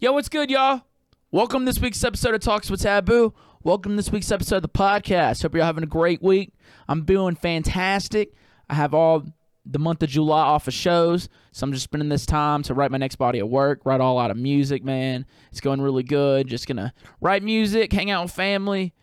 Yo, what's good, y'all? Welcome to this week's episode of Talks with Taboo. Welcome to this week's episode of the podcast. Hope you're having a great week. I'm doing fantastic. I have all the month of July off of shows, so I'm just spending this time to write my next body of work, write all out of music, man. It's going really good. Just gonna write music, hang out with family,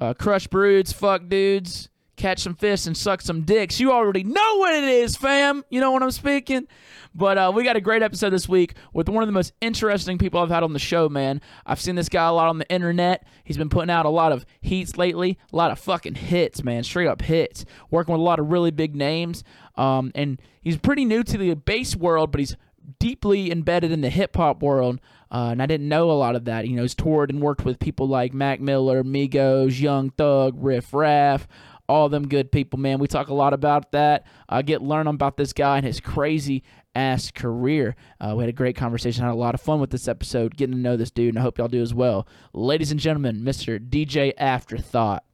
uh, crush broods, fuck dudes, catch some fish, and suck some dicks. You already know what it is, fam. You know what I'm speaking? But uh, we got a great episode this week with one of the most interesting people I've had on the show, man. I've seen this guy a lot on the internet. He's been putting out a lot of heats lately, a lot of fucking hits, man, straight up hits. Working with a lot of really big names. Um, and he's pretty new to the bass world, but he's deeply embedded in the hip hop world. Uh, and I didn't know a lot of that. You know, he's toured and worked with people like Mac Miller, Migos, Young Thug, Riff Raff, all them good people, man. We talk a lot about that. I get learn about this guy and his crazy ass career. Uh, we had a great conversation, had a lot of fun with this episode, getting to know this dude, and I hope y'all do as well. Ladies and gentlemen, Mr. DJ Afterthought.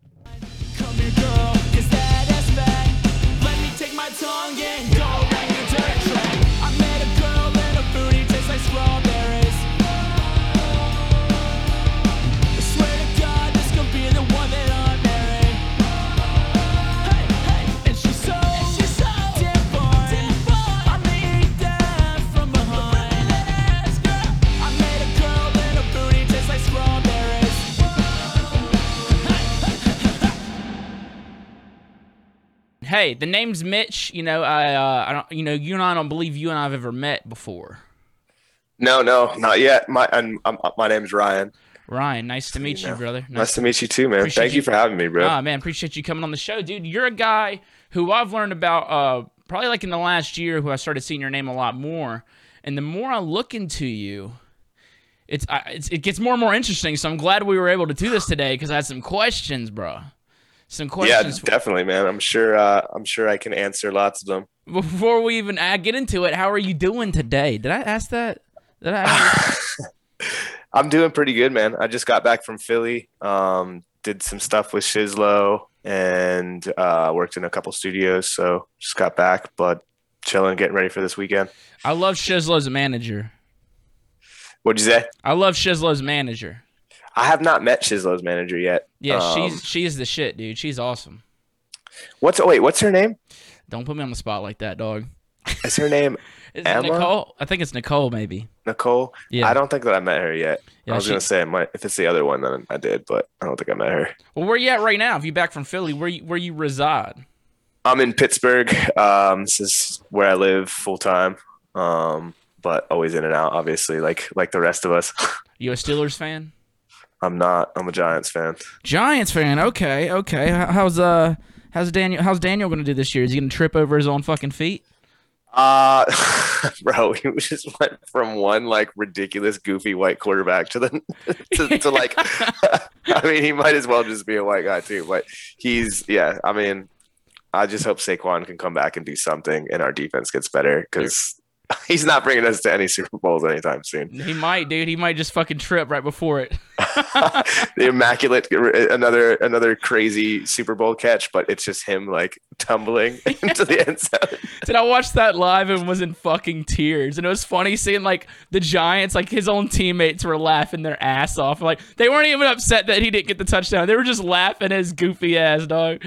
Hey, the name's Mitch. You know, I, uh, I don't, you know, you and I don't believe you and I have ever met before. No, no, not yet. My and um, my name's Ryan. Ryan, nice to meet you, Yeah. brother. Nice to meet you too, man. Appreciate Thank you you- for having me, bro. Ah, man, appreciate you coming on the show, dude. You're a guy who I've learned about uh, probably like in the last year, who I started seeing your name a lot more. And the more I look into you, it's, I, it's it gets more and more interesting. So I'm glad we were able to do this today because I had some questions, bro. Some yeah, questions. definitely, man. I'm sure. Uh, I'm sure I can answer lots of them. Before we even uh, get into it, how are you doing today? Did I ask that? Did I? Ask I'm doing pretty good, man. I just got back from Philly. Um, did some stuff with Shizlo and uh, worked in a couple studios. So just got back, but chilling, getting ready for this weekend. I love Shizlo's manager. What'd you say? I love Shizlo's manager. I have not met Shizlo's manager yet. Yeah, Um, she's she's the shit, dude. She's awesome. What's oh, wait? What's her name? Don't put me on the spot like that, dog. Is her name Is? Nicole? I think it's Nicole, maybe. Nicole? Yeah. I don't think that I met her yet. Yeah, I was she- gonna say I might, if it's the other one, then I did, but I don't think I met her. Well, where are you at right now? If you back from Philly, where you, where you reside? I'm in Pittsburgh. Um, this is where I live full time. Um, but always in and out, obviously, like like the rest of us. You a Steelers fan? I'm not. I'm a Giants fan. Giants fan. Okay, okay. How's uh how's Daniel how's Daniel gonna do this year? Is he gonna trip over his own fucking feet? Uh, bro, he just went from one like ridiculous, goofy white quarterback to the to, to like. I mean, he might as well just be a white guy too. But he's yeah. I mean, I just hope Saquon can come back and do something, and our defense gets better because he's not bringing us to any Super Bowls anytime soon. He might, dude. He might just fucking trip right before it. the immaculate another another crazy Super Bowl catch, but it's just him like tumbling into the end zone. Did I watch that live and was in fucking tears? And it was funny seeing like the Giants, like his own teammates were laughing their ass off. Like they weren't even upset that he didn't get the touchdown. They were just laughing his goofy ass dog.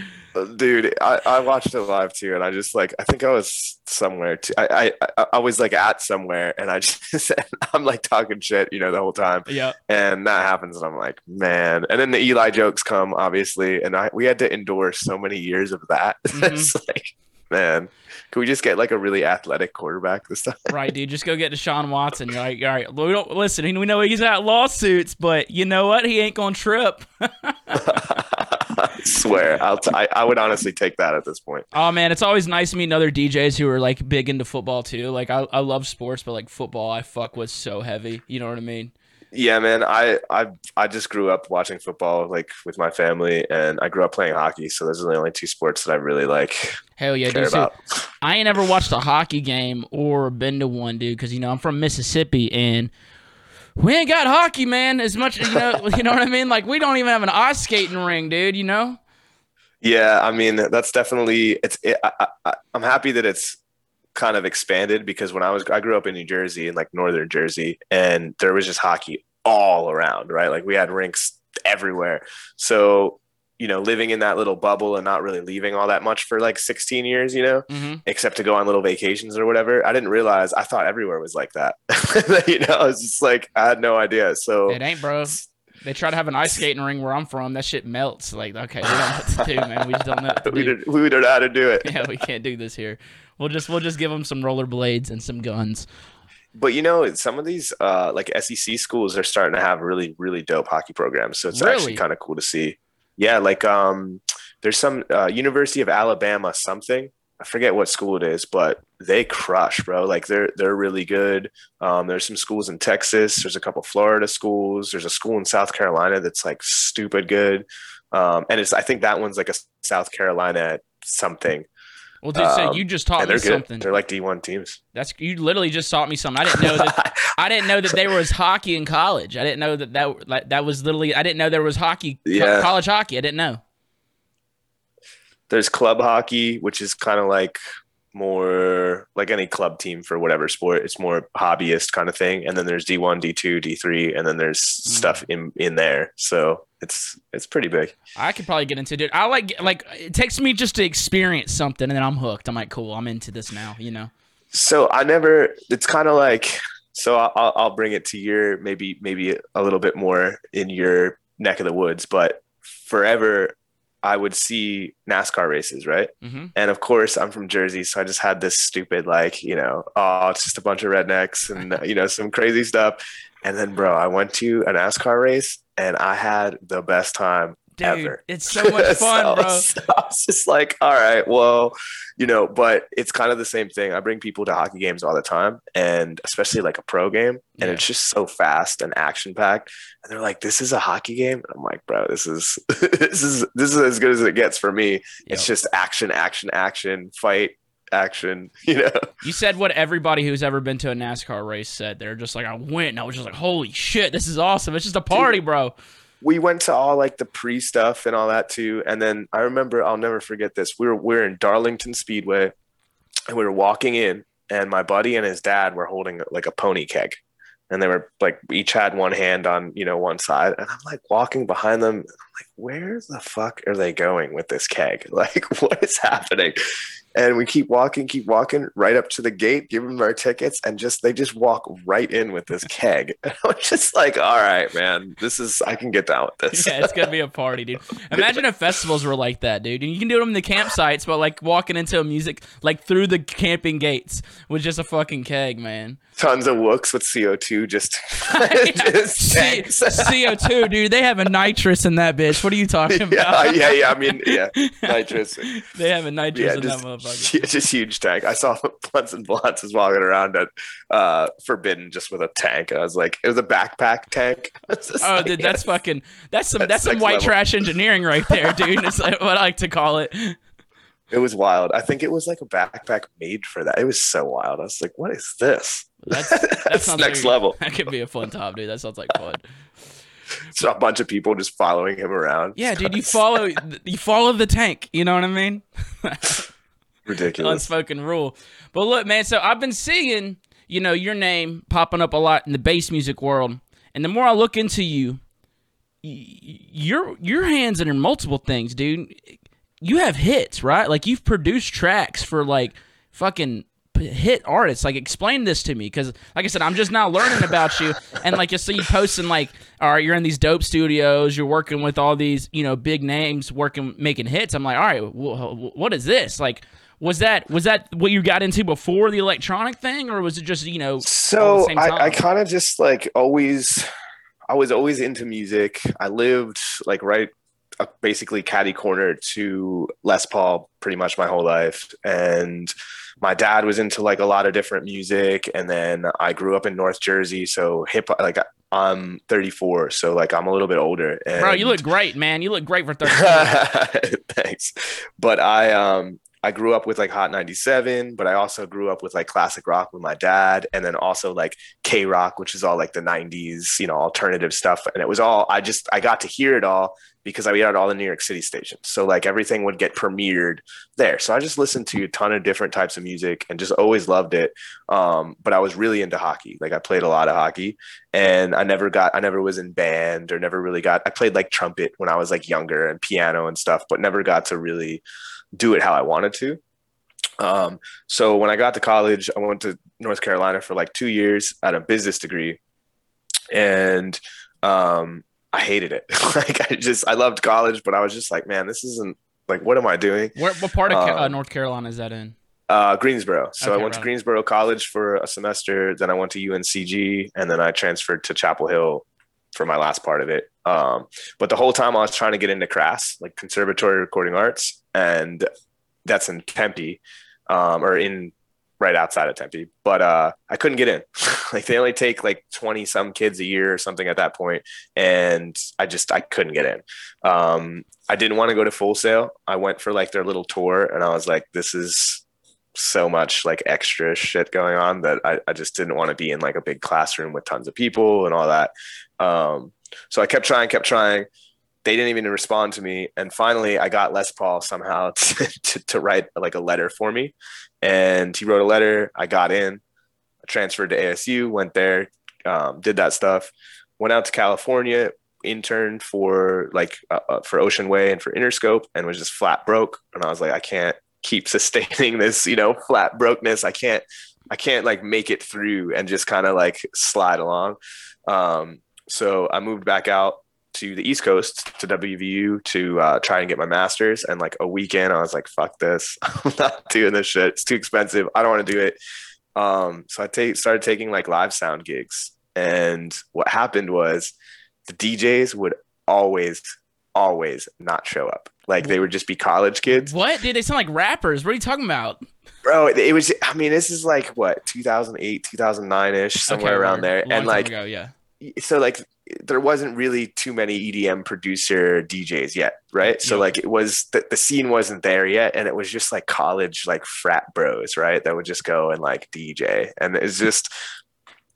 Dude, I, I watched it live too, and I just like I think I was somewhere. Too, I, I I- was like at somewhere, and I just I'm like talking shit, you know, the whole time, Yeah. and that happens, and I'm like, man. And then the Eli jokes come, obviously, and I we had to endure so many years of that. Mm-hmm. it's like, man, can we just get like a really athletic quarterback this time? Right, dude. Just go get Deshaun Watson. You're like, all right, we don't listen. We know he's got lawsuits, but you know what? He ain't gonna trip. I swear, I'll t- I, I would honestly take that at this point. Oh man, it's always nice meeting other DJs who are like big into football too. Like I, I love sports, but like football, I fuck with so heavy. You know what I mean? Yeah, man. I I I just grew up watching football like with my family, and I grew up playing hockey. So those are the only two sports that I really like Hell yeah, dude. So. I ain't ever watched a hockey game or been to one, dude, because you know I'm from Mississippi and we ain't got hockey, man. As much you know, you know what I mean. Like we don't even have an ice skating ring, dude. You know? Yeah, I mean that's definitely it's. It, I, I, I'm happy that it's kind of expanded because when I was I grew up in New Jersey in like northern Jersey and there was just hockey all around, right? Like we had rinks everywhere. So, you know, living in that little bubble and not really leaving all that much for like 16 years, you know, hmm except to go on little vacations or whatever. I didn't realize I thought everywhere was like that. you know, I was just like I had no idea. So It ain't, bro. They try to have an ice skating ring where I'm from. That shit melts. Like, okay, we don't know what to do, man. We just don't know what to we do. don't, we don't know how to do it. Yeah, we can't do this here. We'll just we'll just give them some rollerblades and some guns. But you know, some of these uh, like SEC schools are starting to have really, really dope hockey programs. So it's Really? actually kind of cool to see. Yeah, like um, there's some uh, University of Alabama something. I forget what school it is, but they crush, bro. Like they're they're really good. Um, there's some schools in Texas. There's a couple Florida schools. There's a school in South Carolina that's like stupid good. Um, and it's I think that one's like a South Carolina something. Well, dude, so Um, you just taught me good. something. They're like D1 teams. That's you literally just taught me something. I didn't know that. I didn't know that there was hockey in college. I didn't know that that like, that was literally. I didn't know there was hockey. Yeah. college hockey. I didn't know. there's club hockey, which is kind of like more like any club team for whatever sport. It's more hobbyist kind of thing. And then there's D1, D2, D3, and then there's mm. stuff in in there. So it's it's pretty big. I could probably get into it. I like like it takes me just to experience something, and then I'm hooked. I'm like, cool. I'm into this now. You know. So I never. It's kind of like. So I'll I'll bring it to your maybe maybe a little bit more in your neck of the woods, but forever I would see NASCAR races, right? hmm And of course, I'm from Jersey, so I just had this stupid, like, you know, oh, it's just a bunch of rednecks and, you know, some crazy stuff. And then, bro, I went to a NASCAR race and I had the best time Dude, ever. it's so much fun, So- bro. so I was just like, all right, well, you know, but it's kind of the same thing. I bring people to hockey games all the time, and especially like a pro game, and Yeah. it's just so fast and action packed. And they're like, "This is a hockey game," and I'm like, "Bro, this is this is this is as good as it gets for me. It's just action, action, action, fight, action. You know." You said what everybody who's ever been to a NASCAR race said. They're just like, I went, and I was just like, holy shit, this is awesome. It's just a party, bro. We went to all like the pre stuff and all that too. And then I remember, I'll never forget this. We were we were in Darlington Speedway, and we were walking in, and my buddy and his dad were holding like a pony keg, and they were like each had one hand on you know one side, and I'm like walking behind them. I'm like, where the fuck are they going with this keg? Like, what is happening? And we keep walking, keep walking right up to the gate, give them our tickets, and just they just walk right in with this keg. And I was just like, all right, man, this is I can get down with this. Yeah, it's gonna be a party, dude. Imagine if festivals were like that, dude. And you can do them in the campsites, but like walking into a music like through the camping gates with just a fucking keg, man. Tons of wooks with CO2 just, just C- CO2, dude. They have a nitrous in that bitch. What are you talking yeah, about? yeah, yeah. I mean, yeah, nitrous. They have a nitrous Yeah, in just, that motherfucker. yeah, just huge tank. I saw Blunts and Blondes was walking around at uh, Forbidden just with a tank. And I was like, it was a backpack tank. I was just Oh, like, dude, that's fucking that's some That's that's some white level. trash engineering right there, dude. It's like what I like to call it. It was wild. I think it was like a backpack made for that. It was so wild. I was like, what is this? That's that That's next like, level. That could be a fun top, dude. That sounds like fun. So a bunch of people just following him around. Yeah, dude, you follow you follow the tank. You know what I mean? Ridiculous. Unspoken rule. But look, man. So I've been seeing you know your name popping up a lot in the bass music world, and the more I look into you, your your hands are in multiple things, dude. You have hits, right? Like you've produced tracks for like fucking hit artists. Like explain this to me, because like I said, I'm just now learning about you, and like you see you posting like, all right, you're in these dope studios, you're working with all these you know big names, working making hits. I'm like, all right, wh- what is this? Like, was that was that what you got into before the electronic thing, or was it just you know? So the same I, I kind of just like always, I was always into music. I lived like right, uh, basically caddy corner to Les Paul pretty much my whole life, and my dad was into like a lot of different music. And then I grew up in North Jersey, so hip like I'm 34, so like I'm a little bit older. And Bro, you look great, man. You look great for 34 Thanks. But I um I grew up with like Hot 97, but I also grew up with like classic rock with my dad, and then also like K rock, which is all like the 90s, you know, alternative stuff. And it was all I just I got to hear it all because I had all the New York City stations. So like everything would get premiered there. So I just listened to a ton of different types of music and just always loved it. Um, but I was really into hockey. Like I played a lot of hockey and I never got I never was in band or never really got I played like trumpet when I was like younger and piano and stuff, but never got to really do it how I wanted to. Um, so when I got to college, I went to North Carolina for like two years at a business degree, and um, I hated it. like I just I loved college, but I was just like, man, this isn't like what am I doing? Where, what part of uh, Um, North Carolina is that in? Uh, Greensboro. So Okay, I went to. Greensboro College for a semester. Then I went to UNCG, and then I transferred to Chapel Hill for my last part of it. Um, but the whole time I was trying to get into CRAS, like Conservatory Recording Arts, and that's in Tempe, um, or in right outside of Tempe. But uh, I couldn't get in. like they only take like twenty some kids a year or something at that point, and I just I couldn't get in. Um, I didn't want to go to Full Sail. I went for like their little tour, and I was like, this is so much like extra shit going on that I, I just didn't want to be in like a big classroom with tons of people and all that. Um, so I kept trying, kept trying. They didn't even respond to me. And finally, I got Les Paul somehow to, to, to write like a letter for me. And he wrote a letter. I got in, I transferred to ASU, went there, um, did that stuff, went out to California, interned for like uh, uh, for Ocean Way and for Interscope, and was just flat broke. And I was like, I can't keep sustaining this, you know, flat brokeness. I can't, I can't like make it through and just kind of like slide along. Um, so I moved back out to the East Coast to WVU to uh, try and get my master's. And like a weekend, I was like, "Fuck this! I'm not doing this shit. It's too expensive. I don't want to do it." Um, so I take started taking like live sound gigs, and what happened was the DJs would always, always not show up. Like they would just be college kids, What? Dude, they sound like rappers. What are you talking about? bro. It, it was. I mean, this is like what 2008, 2009 ish, somewhere Okay, around there, and like ago, yeah. So like there wasn't really too many EDM producer DJs yet, right? So Yep. like it was the, the scene wasn't there yet, and it was just like college like frat bros, right? That would just go and like DJ, and it's just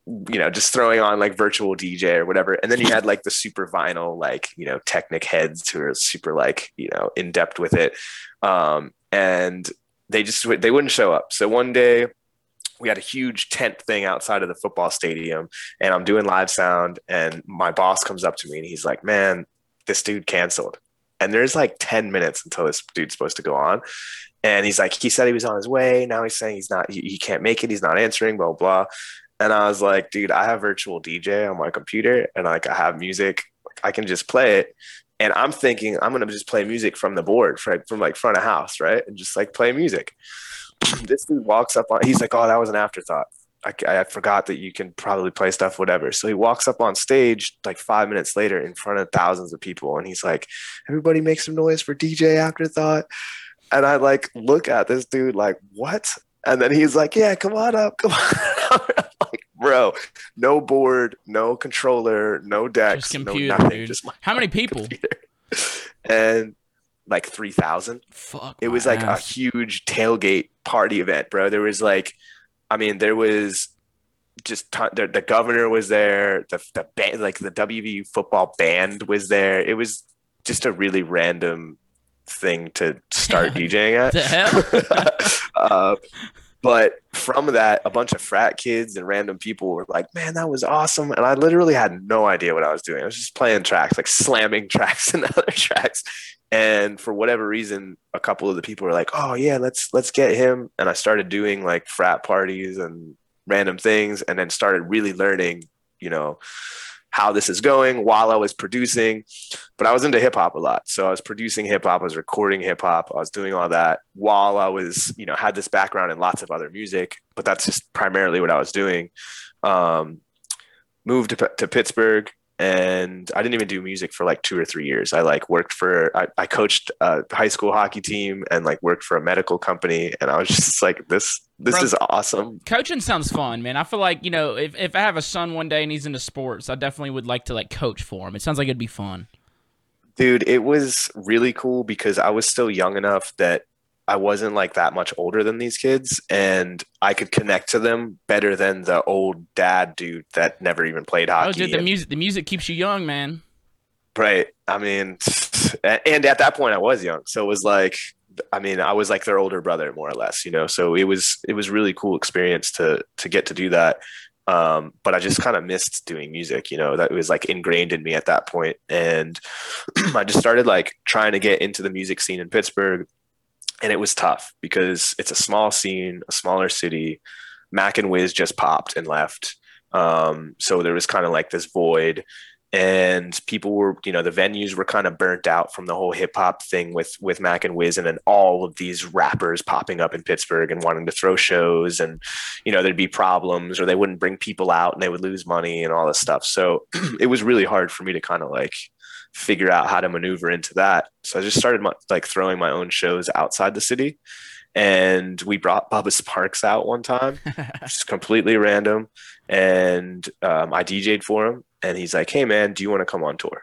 you know just throwing on like virtual DJ or whatever, and then you had like the super vinyl like you know Technic heads who are super like you know in depth with it, um, and they just they wouldn't show up. So one day we had a huge tent thing outside of the football stadium and I'm doing live sound and my boss comes up to me and he's like, "Man, this dude canceled." And there's like 10 minutes until this dude's supposed to go on. And he's like, he said he was on his way. Now he's saying he's not, he, he can't make it. He's not answering, blah, blah. And I was like, dude, I have virtual DJ on my computer and like I have music. I can just play it. And I'm thinking I'm gonna just play music from the board, from, from like front of house, right? And just like play music. this dude walks up on, he's like, oh, that was an afterthought. I, I forgot that you can probably play stuff, whatever. So he walks up on stage like five minutes later in front of thousands of people, and he's like, "Everybody make some noise for DJ Afterthought." And I like look at this dude like, "What?" And then he's like, "Yeah, come on up, come on." Up. Like, bro, no board, no controller, no decks, Just no nothing, dude. just How many people? computer. And like three thousand Fuck. it was like a huge tailgate party event, bro. There was like, I mean, there was just ton, the, the governor was there, the the band, like the WVU football band was there. It was just a really random thing to start DJing at. The hell? uh, but from that, a bunch of frat kids and random people were like, "Man, that was awesome!" And I literally had no idea what I was doing. I was just playing tracks, like slamming tracks and other tracks. And for whatever reason, a couple of the people were like, "Oh yeah, let's let's get him." And I started doing like frat parties and random things, and then started really learning, you know, how this is going while I was producing. But I was into hip hop a lot. So I was producing hip hop, I was recording hip hop, I was doing all that while I was, you know, had this background in lots of other music, but that's just primarily what I was doing. Um, moved to, to Pittsburgh and I didn't even do music for like two or three years. I like worked for, I, I coached a high school hockey team and like worked for a medical company. And I was just like, this, this Bro. is awesome. Coaching sounds fun, man. I feel like you know, if if I have a son one day and he's into sports, I definitely would like to like coach for him. It sounds like it'd be fun. dude it was really cool because i was still young enough that I wasn't like that much older than these kids, and I could connect to them better than the old dad dude that never even played hockey. Oh, dude, the music the music keeps you young, man. Right. I mean, and at that point I was young. So it was like, I mean, I was like their older brother more or less, you know? So it was, it was really cool experience to, to get to do that. Um, but I just kind of missed doing music, you know, that was like ingrained in me at that point. And I just started like trying to get into the music scene in Pittsburgh. And it was tough because it's a small scene, a smaller city. Mac and Wiz just popped and left. Um, so there was kind of like this void and people were you know the venues were kind of burnt out from the whole hip hop thing with with Mac and Wiz and then all of these rappers popping up in Pittsburgh and wanting to throw shows and you know there'd be problems or they wouldn't bring people out and they would lose money and all this stuff. So it was really hard for me to kind of like figure out how to maneuver into that. So I just started my, like throwing my own shows outside the city and we brought Bubba Sparxxx out one time just completely random and um, I DJ'd for him and he's like, "Hey man, do you want to come on tour?"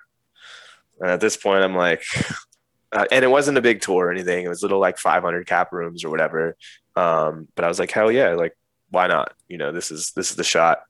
And at this point, I'm like, uh, and it wasn't a big tour or anything. It was little like 500 cap rooms or whatever. Um, but I was like, hell yeah, like why not? You know, this is this is the shot.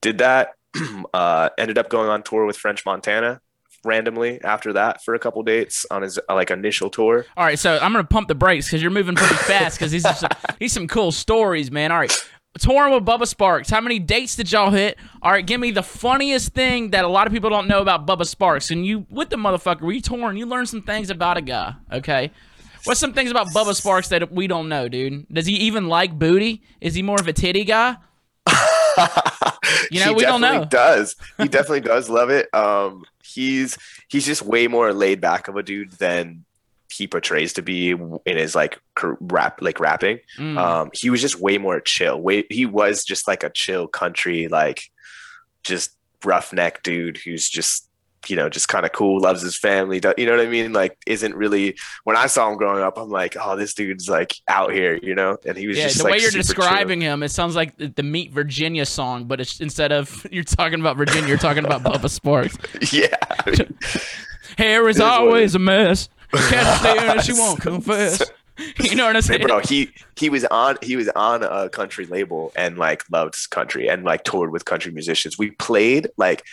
Did that. uh, ended up going on tour with French Montana randomly after that for a couple dates on his uh, like initial tour. All right, so I'm gonna pump the brakes because you're moving pretty fast because these are some, these some cool stories, man. All right, touring with Bubba Sparxxx. How many dates did y'all hit? All right, give me the funniest thing that a lot of people don't know about Bubba Sparxxx. And you with the motherfucker, we touring, you learn some things about a guy. Okay, what's some things about Bubba Sparxxx that we don't know, dude? Does he even like booty? Is he more of a titty guy? You know, he we don't know. Does he definitely does love it? Um, he's he's just way more laid back of a dude than he portrays to be in his like rap like rapping. Mm. Um, he was just way more chill. Way he was just like a chill country like just roughneck dude who's just you know just kind of cool, loves his family. You know what I mean? Like isn't really. When I saw him growing up, I'm like, oh, this dude's like out here, you know. And he was yeah, just the like, way you're super chill. describing him, it sounds like the, Meet Virginia song, but it's instead of you're talking about Virginia, you're talking about Bubba Sparxxx. Yeah. I mean, Hair is always a mess. Can't stay it, she won't confess. You know what I'm saying? bro, he he was on he was on a country label and like loved country and like toured with country musicians. We played like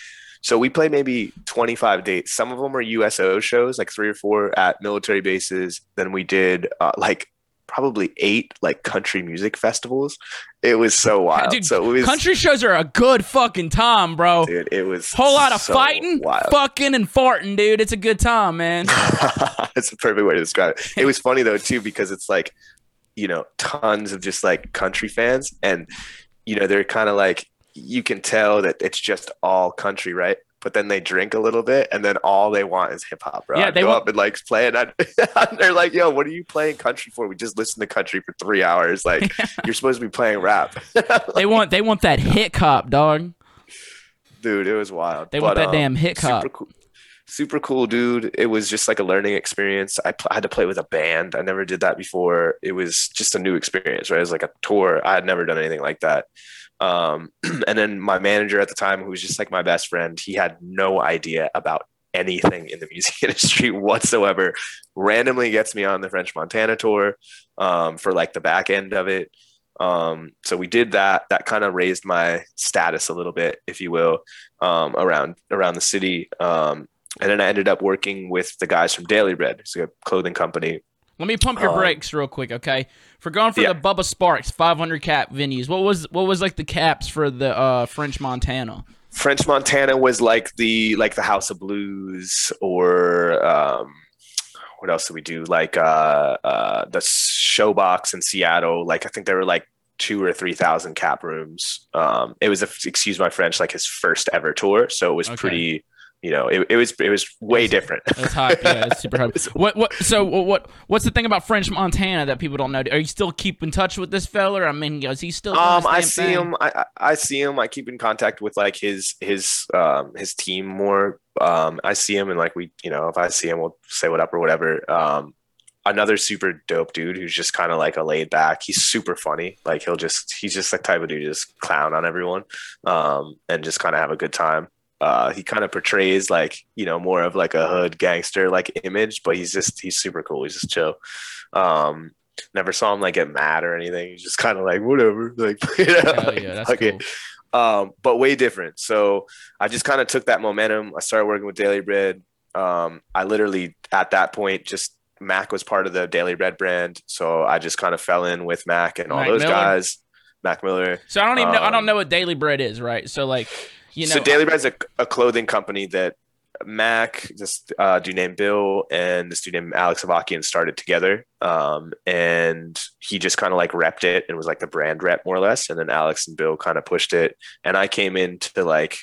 so we played maybe 25 dates. Some of them were USO shows, like three or four at military bases. Then we did uh, like probably eight like country music festivals. It was so wild. Dude, so it was Country shows are a good fucking time, bro. dude, it was Whole lot of so fighting, wild. fucking, and farting, dude. It's a good time, man. That's a perfect way to describe it. It was funny though too because it's like, you know, tons of just like country fans, and you know they're kind of like you can tell that it's just all country, right? But then they drink a little bit, and then all they want is hip hop, bro. Yeah, I'd they go want- up and like play it. and they're like, "Yo, what are you playing country for? We just listened to country for three hours. Like, you're supposed to be playing rap, They want they want that hit cop, dog. dude. It was wild. They want that um, damn hit cop. Super cool. Super cool dude. It was just like a learning experience. I, pl- I had to play with a band. I never did that before. It was just a new experience, right? It was like a tour. I had never done anything like that. Um, and then my manager at the time, who was just like my best friend, he had no idea about anything in the music industry whatsoever. Randomly gets me on the French Montana tour um, for like the back end of it. Um, so we did that. That kind of raised my status a little bit, if you will, um, around around the city. Um, and then I ended up working with the guys from Daily Bread, it's a clothing company. Let me pump your Um, brakes real quick, okay? For going for yeah. the Bubba Sparxxx 500 cap venues, what was what was like the caps for the uh, French Montana? French Montana was like the like the House of Blues or um, what else did we do? Like uh, uh, the Showbox in Seattle. Like I think there were like two or three thousand cap rooms. Um, it was a, excuse my French, like his first ever tour, so it was Okay. pretty. You know, it, it was it was way different. It's hype, yeah, it's super hype. What what? So what what- what's the thing about French Montana that people don't know? Are you still keep in touch with this fella? I mean, is he still? Um, I see thing? him. I, I see him. I keep in contact with like his his um his team more. Um, I see him and like we, you know, if I see him, we'll say what up or whatever. Um, another super dope dude who's just kind of like a laid back. He's super funny. Like he'll just he's just the type of dude just clown on everyone, um, and just kind of have a good time. Uh, he kind of portrays like you know more of like a hood gangster like image, but he's just he's super cool. He's just chill. Um, never saw him like get mad or anything. He's just kind of like whatever, like you know, like, yeah, that's fuck cool. um, but way different. So I just kind of took that momentum. I started working with Daily Bread. Um, I literally at that point just Mac was part of the Daily Bread brand, so I just kind of fell in with Mac and all Mac those Miller? guys. Mac Miller. So I don't even know. I don't Um, know what Daily Bread is, right? So like, you know, so Daily Bread's a, a clothing company that Mac, this uh, dude named Bill, and this dude named Alex Avakian started together. Um, and he just kind of like repped it and was like the brand rep more or less. And then Alex and Bill kind of pushed it. And I came in to like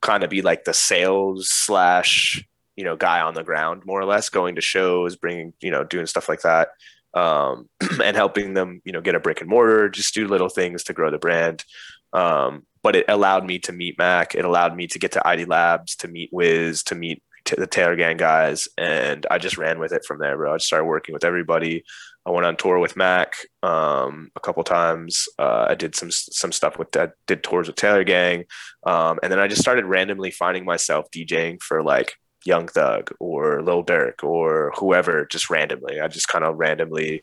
kind of be like the sales slash, you know, guy on the ground more or less, going to shows, bringing, you know, doing stuff like that. Um, and helping them, you know, get a brick and mortar, just do little things to grow the brand. Um, but it allowed me to meet Mac. It allowed me to get to ID Labs, to meet Wiz, to meet t- the Taylor Gang guys, and I just ran with it from there, bro. I started working with everybody. I went on tour with Mac um, a couple times. Uh, I did some some stuff with that. Did tours with Taylor Gang, um, and then I just started randomly finding myself DJing for like Young Thug or Lil Durk or whoever, just randomly. I just kind of randomly,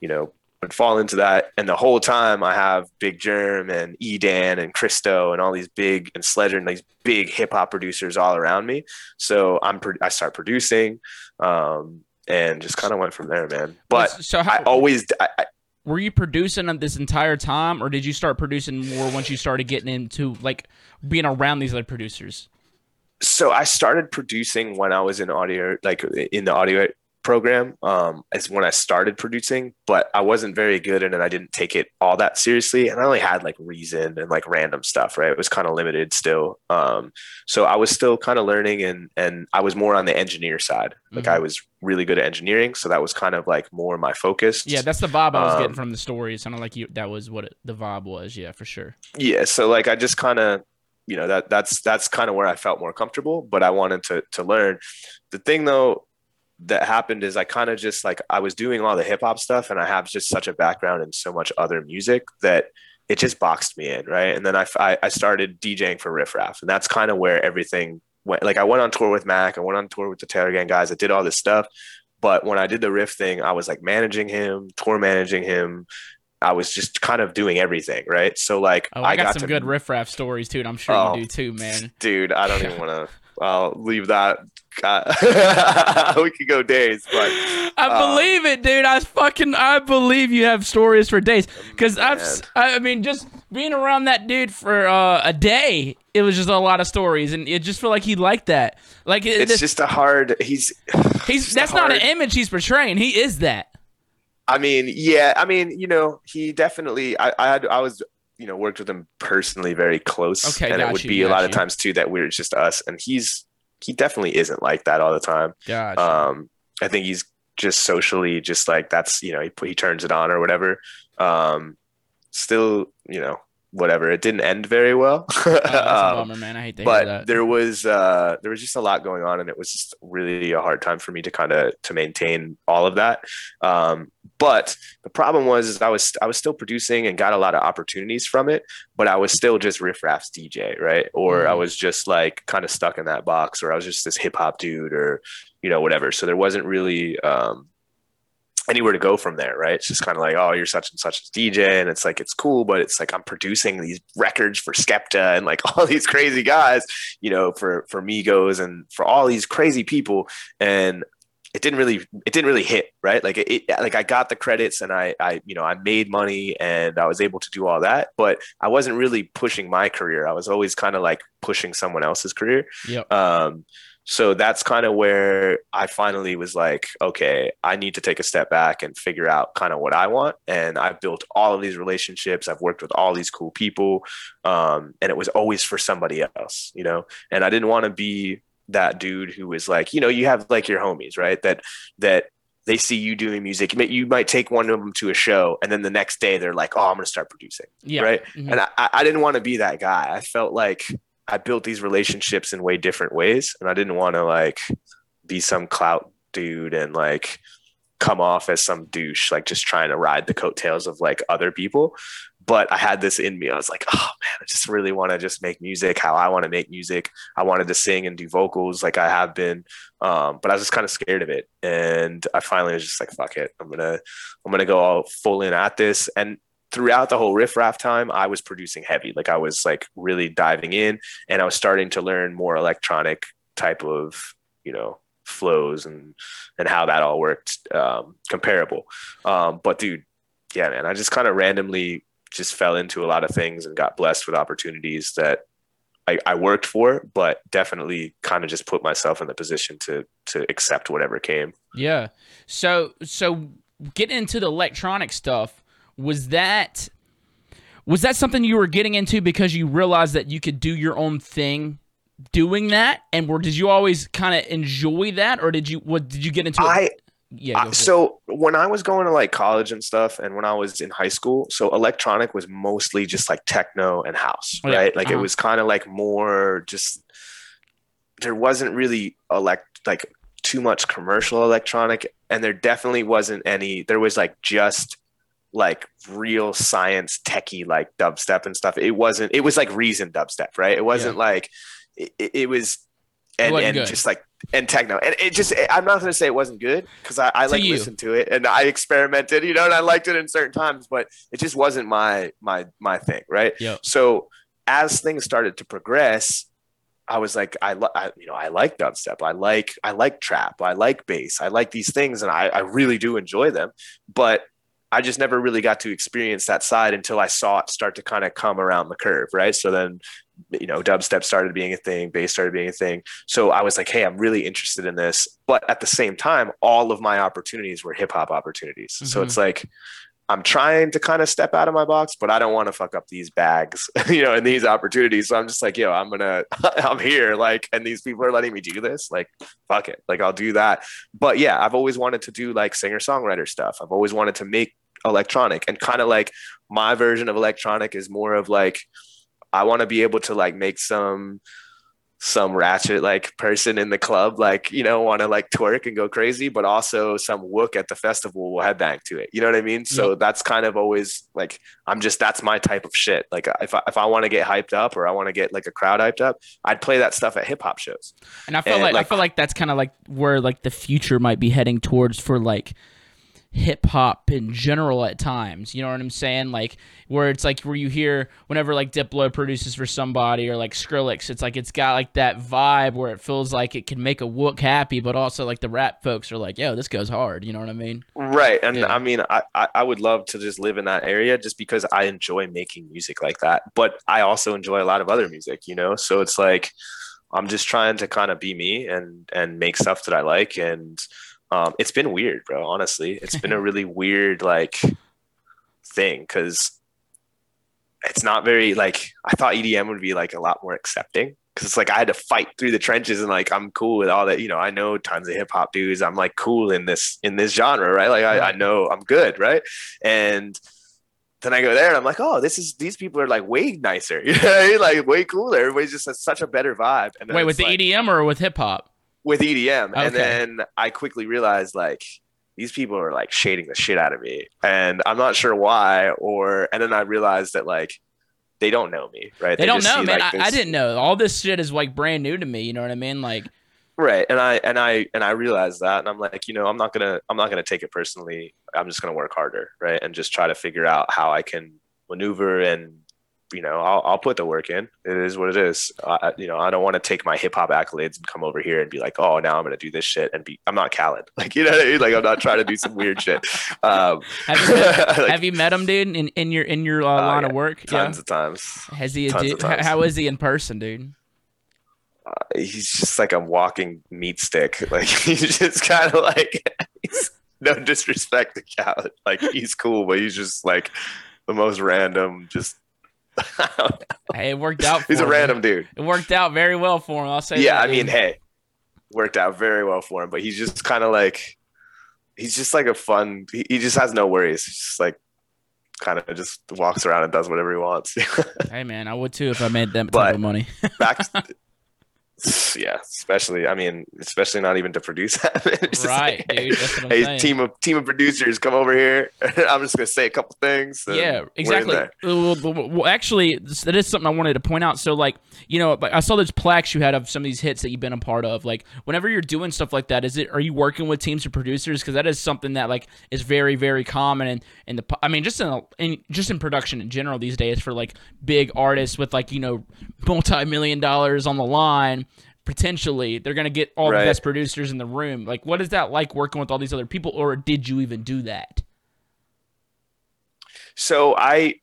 you know, would fall into that. And the whole time I have Big Jerm and Edan and Christo and all these big and Sledgren and these big hip hop producers all around me. So I'm pro- I start producing, um, and just kind of went from there, man. But so how I always I, I, were you producing this entire time, or did you start producing more once you started getting into like being around these other producers? so I started producing when I was in audio, like in the audio program, um, is when I started producing, but I wasn't very good in it. I didn't take it all that seriously. And I only had like reason and like random stuff, right? It was kind of limited still. Um, so I was still kind of learning and, and I was more on the engineer side. Like Mhm. I was really good at engineering. So that was kind of like more my focus. Yeah, that's the vibe I was Um, getting from the story. It sounded like you that was what it, the vibe was. Yeah, for sure. yeah so like i just kind of you know that that's that's kind of where i felt more comfortable but i wanted to to learn the thing though that happened is i kind of just like i was doing all the hip hop stuff and i have just such a background in so much other music that it just boxed me in right and then i i, I started djing for riff raff and that's kind of where everything went like i went on tour with mac i went on tour with the taylor gang guys i did all this stuff but when i did the riff thing i was like managing him tour managing him I was just kind of doing everything, right? So like Oh, I, got, some to good riffraff stories too, and I'm sure Oh. you do too, man. dude i don't even want to i'll leave that uh, we could go days but I um, believe it, dude. I fucking I believe you have stories for days. Cause I've s- I mean just being around that dude for uh, a day, it was just a lot of stories, and it just felt like he liked that. Like it, it's just a hard he's he's that's a not an image he's portraying. He is that. i mean yeah i mean you know he definitely i i, had, I was you know worked with him personally very close Okay, and it would you, be a lot of times too that we're just us and he's he definitely isn't like that all the time Gotcha. um i think he's just socially just like that's you know he, he turns it on or whatever um still you know whatever it didn't end very well Oh, that's a Um, bummer, man. I hate to but that. there was uh there was just a lot going on and it was just really a hard time for me to kind of to maintain all of that um but the problem was is i was i was still producing and got a lot of opportunities from it but i was still just riff raff's dj right or i Mhm. was just like kind of stuck in that box or i was just this hip-hop dude or you know whatever so there wasn't really um anywhere to go from there, right? It's just kind of like, oh, you're such and such a DJ, and it's like it's cool, but it's like I'm producing these records for Skepta and like all these crazy guys, you know, for for Migos and for all these crazy people, and it didn't really it didn't really hit right like it, it like i got the credits and i i you know i made money and i was able to do all that but i wasn't really pushing my career i was always kind of like pushing someone else's career Yep. um, so that's kind of where I finally was like, okay, I need to take a step back and figure out kind of what I want. And I've built all of these relationships. I've worked with all these cool people. Um, and it was always for somebody else, you know? And I didn't want to be that dude who was like, you know, you have like your homies, right? That, that, they see you doing music. You might- You might take one of them to a show, and then the next day they're like, "Oh, I'm going to start producing." Yeah. right? Mhm. And I, I didn't want to be that guy. I felt like I built these relationships in way different ways, and I didn't want to like be some clout dude and like come off as some douche, like just trying to ride the coattails of like other people. But I had this in me. I was like, oh man, I just really want to just make music how I want to make music. I wanted to sing and do vocals like I have been. Um, but I was just kind of scared of it. And I finally was just like, fuck it. I'm gonna I'm gonna go all full in at this. And throughout the whole riff raff time, I was producing heavy. Like I was like really diving in and I was starting to learn more electronic type of, you know, flows and and how that all worked um comparable. Um but dude, yeah, man, I just kind of randomly just fell into a lot of things and got blessed with opportunities that I, I worked for, but definitely kind of just put myself in the position to to accept whatever came. Yeah. So so getting into the electronic stuff was that was that something you were getting into because you realized that you could do your own thing doing that and or did you always kind of enjoy that or did you what did you get into it? I yeah go Uh, for it. so when I was going to like college and stuff, and when I was in high school, so electronic was mostly just like techno and house, Oh, yeah. right? Like it Uh-huh. was kind of like more just there wasn't really elect like too much commercial electronic, and there definitely wasn't any. There was like just like real science techie like dubstep and stuff. It wasn't. It was like reason dubstep, right? It wasn't like it, it it was. And, wasn't and good. just like and techno and it just i'm not going to say it wasn't good because i, I like you. listened to it and i experimented you know and i liked it in certain times but it just wasn't my my my thing right Yep. so as things started to progress i was like I, li- I you know i like dubstep i like i like trap i like bass i like these things and i, I really do enjoy them but i just never really got to experience that side until i saw it start to kind of come around the curve right so then you know dubstep started being a thing bass started being a thing so I was like, hey, I'm really interested in this. But at the same time, all of my opportunities were hip hop opportunities. So Mhm. it's like, I'm trying to kind of step out of my box, but I don't want to fuck up these bags, you know, and these opportunities. So I'm just like, yo, I'm gonna, I'm here, like, and these people are letting me do this. Like, fuck it, like I'll do that. But yeah, I've always wanted to do like singer songwriter stuff. I've always wanted to make electronic, and kind of like my version of electronic is more of like, I want to be able to like make some some ratchet like person in the club like you know want to like twerk and go crazy but also some wook at the festival will headbang to it. You know what i mean? So that's kind of always like i'm just that's my type of shit. Like if i, if I want to get hyped up or i want to get like a crowd hyped up i'd play that stuff at hip-hop shows. And I feel And, like, like- I feel like that's kind of like where like the future might be heading towards for like hip hop in general at times. You know what I'm saying? Like where it's like where you hear whenever like Diplo produces for somebody or like Skrillex, it's like it's got like that vibe where it feels like it can make a wook happy, but also like the rap folks are like, yo, this goes hard. You know what I mean? right and Yeah. i mean I, I I would love to just live in that area just because i enjoy making music like that but i also enjoy a lot of other music you know so it's like i'm just trying to kind of be me and and make stuff that i like and um, it's been weird bro honestly it's been a really weird like thing because it's not very like i thought edm would be like a lot more accepting because it's like I had to fight through the trenches and like I'm cool with all that. You know, I know tons of hip hop dudes. I'm like cool in this in this genre, right? Like I, I know I'm good, right? And then I go there and I'm like, oh, this is these people are like way nicer, you know, what I mean? like way cooler. Everybody's just such a better vibe. And Wait, with the like- EDM or with hip hop? With EDM. Okay. And then I quickly realized like these people are like shading the shit out of me. And I'm not sure why. Or and then I realized that like they don't know me, right? They, don't just know, see, man. like, I, I didn't know. All this shit is like brand new to me. You know what I mean? Like, right and i and i and i realized that and i'm like you know i'm not gonna i'm not gonna take it personally i'm just gonna work harder right and just try to figure out how i can maneuver and you know i'll, I'll put the work in it is what it is I, you know i don't want to take my hip-hop accolades and come over here and be like oh now i'm gonna do this shit and be i'm not khaled like you know I mean? like i'm not trying to do some weird shit um have you met, like, have you met him, dude, in, in your in your uh, Oh, line yeah. of work? tons of times Has he? Tons dude, of times. how is he in person, dude? he's just like a walking meat stick. Like he's just kind of like no disrespect to Khaled. Like he's cool, but he's just like the most random. Just I don't know. Hey, it worked out. For he's a him. random dude. It worked out very well for him. I'll say. Yeah, that, I mean, dude. hey, worked out very well for him. But he's just kind of like he's just like a fun. He, he just has no worries. He's just like kind of just walks around and does whatever he wants. hey, man, I would too if I made that type of money. back yeah, especially I mean, especially not even to produce that. Right, like, dude, that's what I'm hey, saying. team of team of producers, come over here. I'm just gonna say a couple things. Yeah, exactly. Well, well, actually, this- that is something I wanted to point out. So, like, you know, I saw those plaques you had of some of these hits that you've been a part of. Like, whenever you're doing stuff like that, is it are you working with teams of producers? Because that is something that like is very, very common in in the. I mean, just in, in just in production in general these days for like big artists with like you know multi million dollars on the line. Potentially, they're gonna get all Right. the best producers in the room. Like, what is that like working with all these other people, or did you even do that? So I,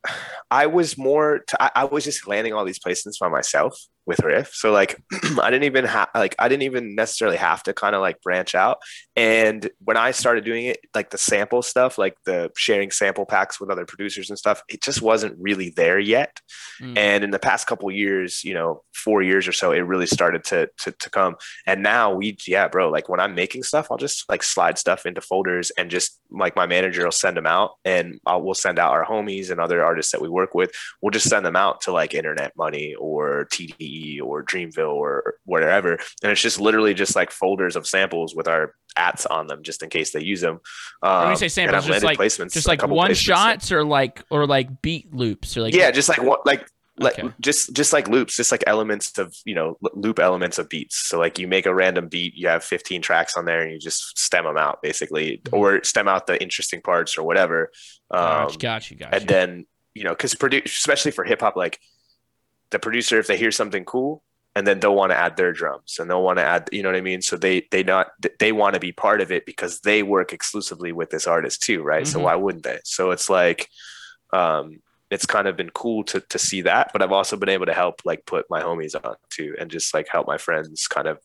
I was more. T- I, I was just landing all these placements by myself with Riff. So like, I didn't even have like I didn't even necessarily have to kind of like branch out. And when I started doing it, like the sample stuff, like the sharing sample packs with other producers and stuff, it just wasn't really there yet. Mm. And in the past couple years, you know, four years or so, it really started to, to to come. And now we, yeah, bro, like when I'm making stuff, I'll just like slide stuff into folders and just like my manager will send them out, and I'll, we'll send out our homies and other artists that we work with. We'll just send them out to like Internet Money or TDE or Dreamville or whatever, and it's just literally just like folders of samples with our ats on them, just in case they use them. Um, When you say samples, just like just like one placements. shots or like or like beat loops or like yeah, just like what like like Okay. just just like loops, just like elements of you know loop elements of beats. So like you make a random beat, you have 15 tracks on there, and you just stem them out basically, Mm-hmm. or stem out the interesting parts or whatever. Um, Gotcha, gotcha, gotcha. and then you know because produ- especially for hip hop, like the producer, if they hear something cool. And then they'll want to add their drums, and they'll want to add, you know what I mean. So they they not they want to be part of it because they work exclusively with this artist too, right? So Mhm. why wouldn't they? So it's like, um, it's kind of been cool to to see that but i've also been able to help like put my homies on too and just like help my friends kind of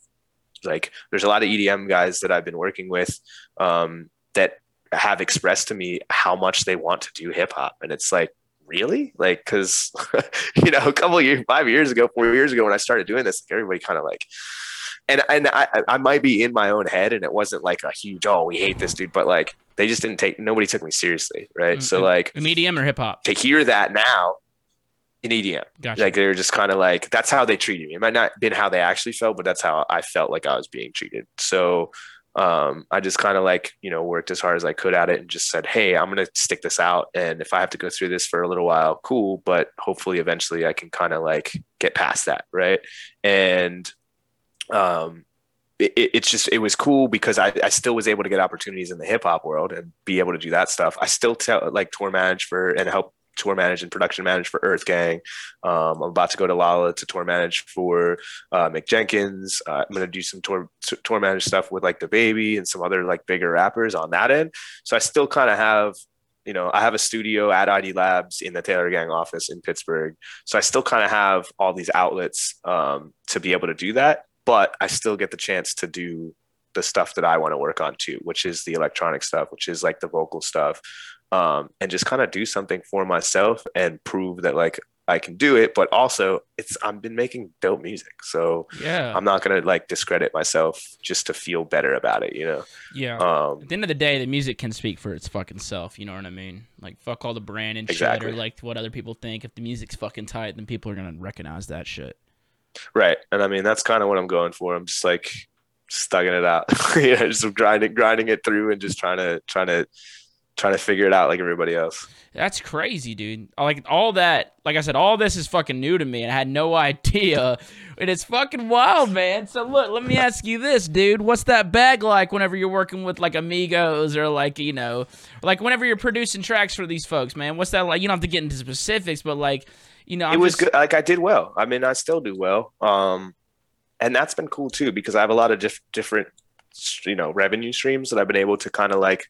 like there's a lot of edm guys that i've been working with um, that have expressed to me how much they want to do hip hop and it's like really like because you know a couple of years five years ago four years ago when i started doing this like everybody kind of like and and I, I might be in my own head and it wasn't like a huge oh we hate this dude but like they just didn't take nobody took me seriously right Mm, so mm. like medium or hip hop. to hear that now in EDM. Gotcha. Like they were just kind of like that's how they treated me. It might not have been how they actually felt, but that's how I felt like I was being treated. So um, I just kind of like you know worked as hard as I could at it and just said, hey, I'm gonna stick this out, and if I have to go through this for a little while, cool. But hopefully, eventually, I can kind of like get past that, right? And um, it- it's just it was cool because I, I still was able to get opportunities in the hip hop world and be able to do that stuff. I still tell like tour manage for and help tour manage and production manage for Earth Gang. Um, I'm about to go to Lala to tour manage for uh, Mick Jenkins. Uh, I'm gonna do some tour tour manage stuff with like DaBaby and some other like bigger rappers on that end. So I still kind of have. You know, I have a studio at ID Labs in the Taylor Gang office in Pittsburgh. So I still kind of have all these outlets um, to be able to do that but I still get the chance to do the stuff that I want to work on too, which is the electronic stuff, which is like the vocal stuff, um, and just kind of do something for myself and prove that like I can do it. But also, it's I've been making dope music, so yeah, I'm not gonna like discredit myself just to feel better about it, you know. yeah. Um, At the end of the day, the music can speak for its fucking self. You know what I mean? Like fuck all the brand and Exactly. shit, or like what other people think. If the music's fucking tight, then people are gonna recognize that shit. Right. And I mean, that's kind of what I'm going for. I'm just like stugging it out, you know, just grinding, grinding it through and just trying to, trying to, trying to figure it out like everybody else. That's crazy, dude. Like all that, like I said, all this is fucking new to me, and I had no idea. And it's fucking wild, man. So look, let me ask you this, dude. What's that bag like whenever you're working with like amigos or like you know, like whenever you're producing tracks for these folks, man? What's that like? You don't have to get into specifics, but like, you know, it I'm was just- good. Like I did well. I mean, I still do well. Um, and that's been cool too because I have a lot of diff- different, you know, revenue streams that I've been able to kind of like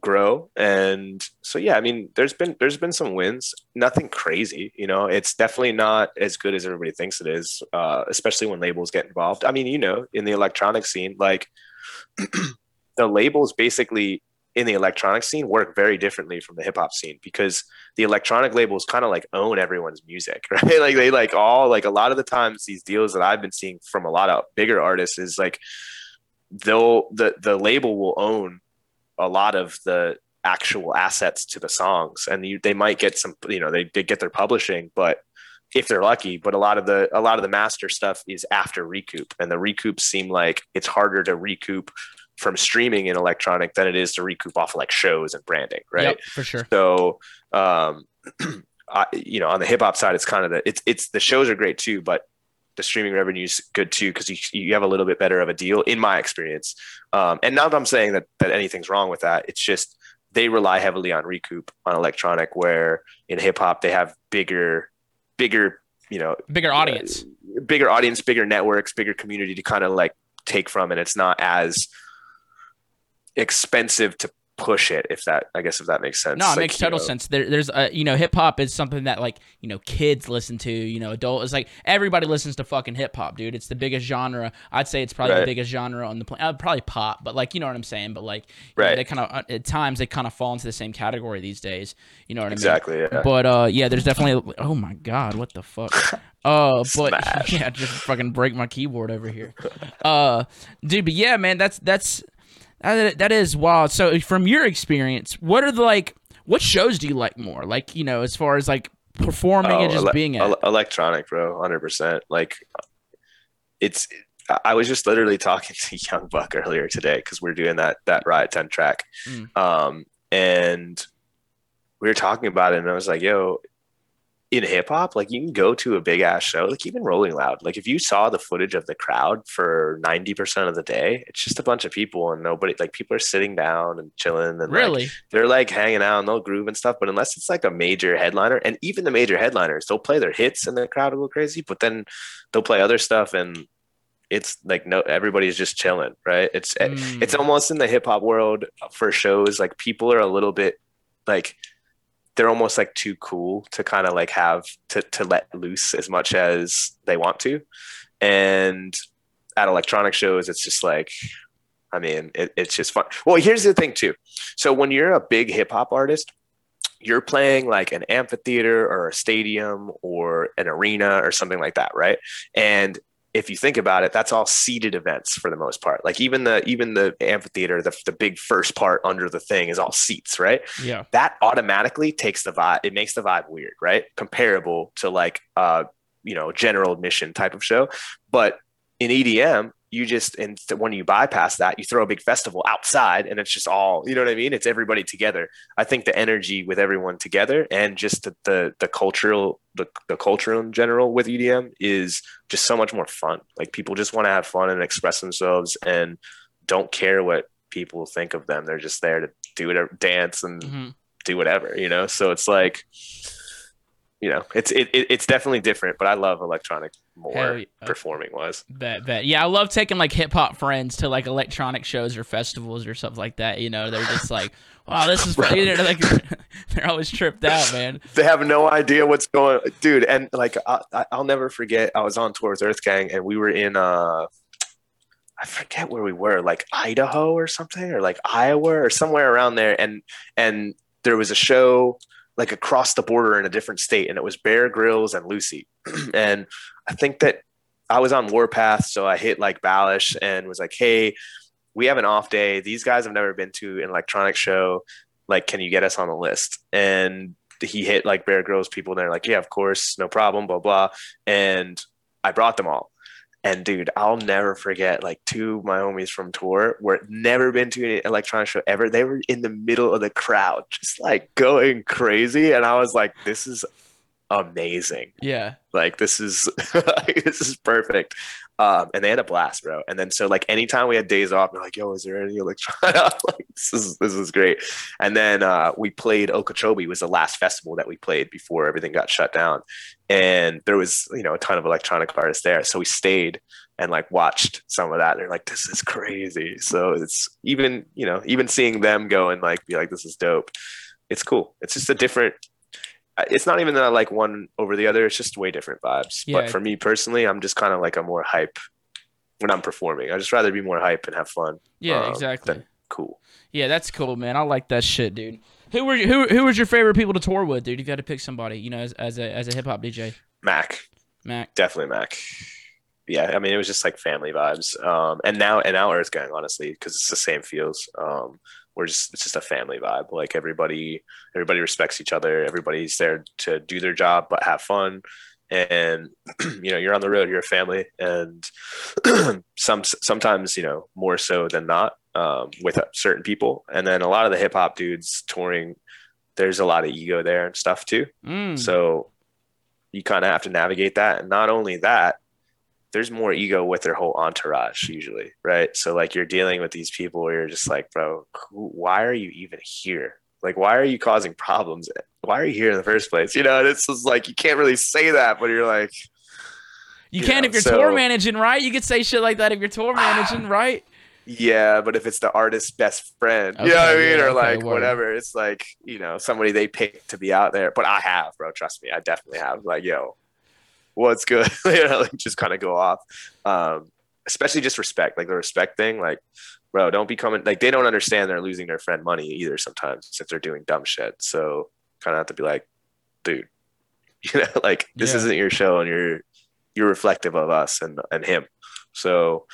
grow. And so yeah, I mean, there's been there's been some wins. Nothing crazy, you know. It's definitely not as good as everybody thinks it is, uh, especially when labels get involved. I mean, you know, in the electronic scene, like the labels basically in the electronic scene work very differently from the hip hop scene because the electronic labels kind of like own everyone's music, right? Like they like all like a lot of the times these deals that I've been seeing from a lot of bigger artists is like they'll the the label will own a lot of the actual assets to the songs and you, they might get some you know they, they get their publishing but if they're lucky. But a lot of the a lot of the master stuff is after recoup, and the recoups seem like it's harder to recoup from streaming in electronic than it is to recoup off of like shows and branding, right? Yep, for sure. So, um, I, you know, on the hip hop side, it's kind of the it's it's the shows are great too, but the streaming revenue is good too because you you have a little bit better of a deal in my experience. Um, and not that I'm saying that that anything's wrong with that. It's just they rely heavily on recoup on electronic, where in hip hop they have bigger, bigger, you know, Bigger audience. uh, bigger audience, bigger networks, bigger community to kind of like take from, and it's not as expensive to push it. If that, I guess, if that makes sense. No, it Like, makes you total know, sense. There, there's, uh, you know, hip hop is something that like, you know, kids listen to. You know, adult is like everybody listens to fucking hip hop, dude. It's the biggest genre. I'd say it's probably the biggest genre on the planet. Uh, probably pop, but like, you know what I'm saying. But like, you know, they kind of at times they kind of fall into the same category these days. You know what I mean? Exactly. Yeah. But uh, yeah, there's definitely. Oh my god, what the fuck? Uh, but Smash. yeah, just fucking break my keyboard over here. Uh, dude, but yeah, man, that's that's that, that is wild. So from your experience, what are the like? What shows do you like more? Like you know, as far as like performing and Oh, just ele- being at. ele- electronic, bro, hundred percent. Like, it's. I- was just literally talking to Young Buck earlier today because we're doing that that Riot Ten track, Mm. um, and we were talking about it, and I was like, "Yo, in hip hop, like you can go to a big ass show, like even Rolling Loud. Like if you saw the footage of the crowd for ninety percent of the day, it's just a bunch of people and nobody. Like people are sitting down and chilling, and like, really? they're like hanging out and they'll groove and stuff. But unless it's like a major headliner, and even the major headliners, they'll play their hits and the crowd will go crazy. But then they'll play other stuff, and it's like no, everybody's just chilling, right? It's Mm. it's almost in the hip hop world for shows. Like people are a little bit like they're almost like too cool to kind of like have to to let loose as much as they want to, and at electronic shows, it's just like I mean, it, it's just fun. Well, here's the thing too. So when you're a big hip hop artist, you're playing like an amphitheater or a stadium or an arena or something like that, right? And if you think about it, that's all seated events for the most part. Like even the even the amphitheater, the, the big first part under the thing is all seats, right? yeah. That automatically takes the vibe. It makes the vibe weird, right? Comparable to like uh you know general admission type of show, but in EDM, you just and when you bypass that, you throw a big festival outside, and it's just all you know what I mean. It's everybody together. I think the energy with everyone together, and just the the, the cultural the, the culture in general with EDM is just so much more fun. Like people just want to have fun and express themselves, and don't care what people think of them. They're just there to do whatever, dance and Mhm. do whatever, you know. So it's like, you know, it's it, it it's definitely different. But I love electronic more yeah. performing wise. Bet, bet. Yeah, I love taking like hip hop friends to like electronic shows or festivals or stuff like that. You know, they're just like, wow, this is know, like, they're always tripped out, man. they have no idea what's going dude and like I, I- i'll never forget i was on tour with earth gang and we were in uh i forget where we were like idaho or something or like iowa or somewhere around there and and there was a show like across the border in a different state and it was Bear Grillz and lucy. And i think that i was on warpath so i hit like Balish and was like hey we have an off day. These guys have never been to an electronic show. Like can you get us on the list? And he hit like Bear Grillz people and they're like yeah of course no problem blah blah. And i brought them all and dude i'll never forget like two of my homies from tour were never been to an electronic show ever. They were in the middle of the crowd just like going crazy. And i was like this is amazing. Yeah. like this is this is perfect. Um, and they had a blast bro. And then so like anytime we had days off they're like yo is there any electronic like this is this is great. And then uh, we played okeechobee was the last festival that we played before everything got shut down. And there was you know a ton of electronic artists there. So we stayed and like watched some of that. They're like this is crazy. So it's even you know even seeing them go and like be like this is dope. It's cool. It's just a different it's not even that I like one over the other. It's just way different vibes. Yeah. But for me personally, I'm just kind of like a more hype when I'm performing. I just rather be more hype and have fun. Yeah, Um, exactly. Cool. Yeah, that's cool, man. I like that shit, dude. Who were who who was your favorite people to tour with, dude? You got to pick somebody, you know, as, as a as a hip hop DJ. Mac, Mac. definitely Mac. Yeah, I mean it was just like family vibes. Um, and now and now Earth Gang, honestly, because it's the same feels. Um, we're just it's just a family vibe. Like everybody everybody respects each other. Everybody's there to do their job but have fun. and you know you're on the road, you're a family, and some sometimes you know more so than not um, with certain people, and then a lot of the hip hop dudes touring, there's a lot of ego there and stuff too. Mm. So you kind of have to navigate that. And not only that, there's more ego with their whole entourage usually, right? So like you're dealing with these people where you're just like, bro, who, why are you even here? Like, why are you causing problems? Why are you here in the first place? You know, and it's just like you can't really say that, but you're like, you you can know, if you're so- tour managing, right? You could say shit like that if you're tour ah. managing, right? yeah, but if it's the artist's best friend, you know Okay, what I mean, yeah, or okay, like whatever, it's like you know somebody they pick to be out there. But I have, bro. Trust me, I definitely have. Like, yo, what's good? you know, like just kind of go off. Um, especially just respect, like the respect thing. Like, bro, don't be coming. Like they don't understand they're losing their friend money either. Sometimes if they're doing dumb shit, so kind of have to be like, dude, you know, like this Yeah. isn't your show, and you're you're reflective of us and and him. So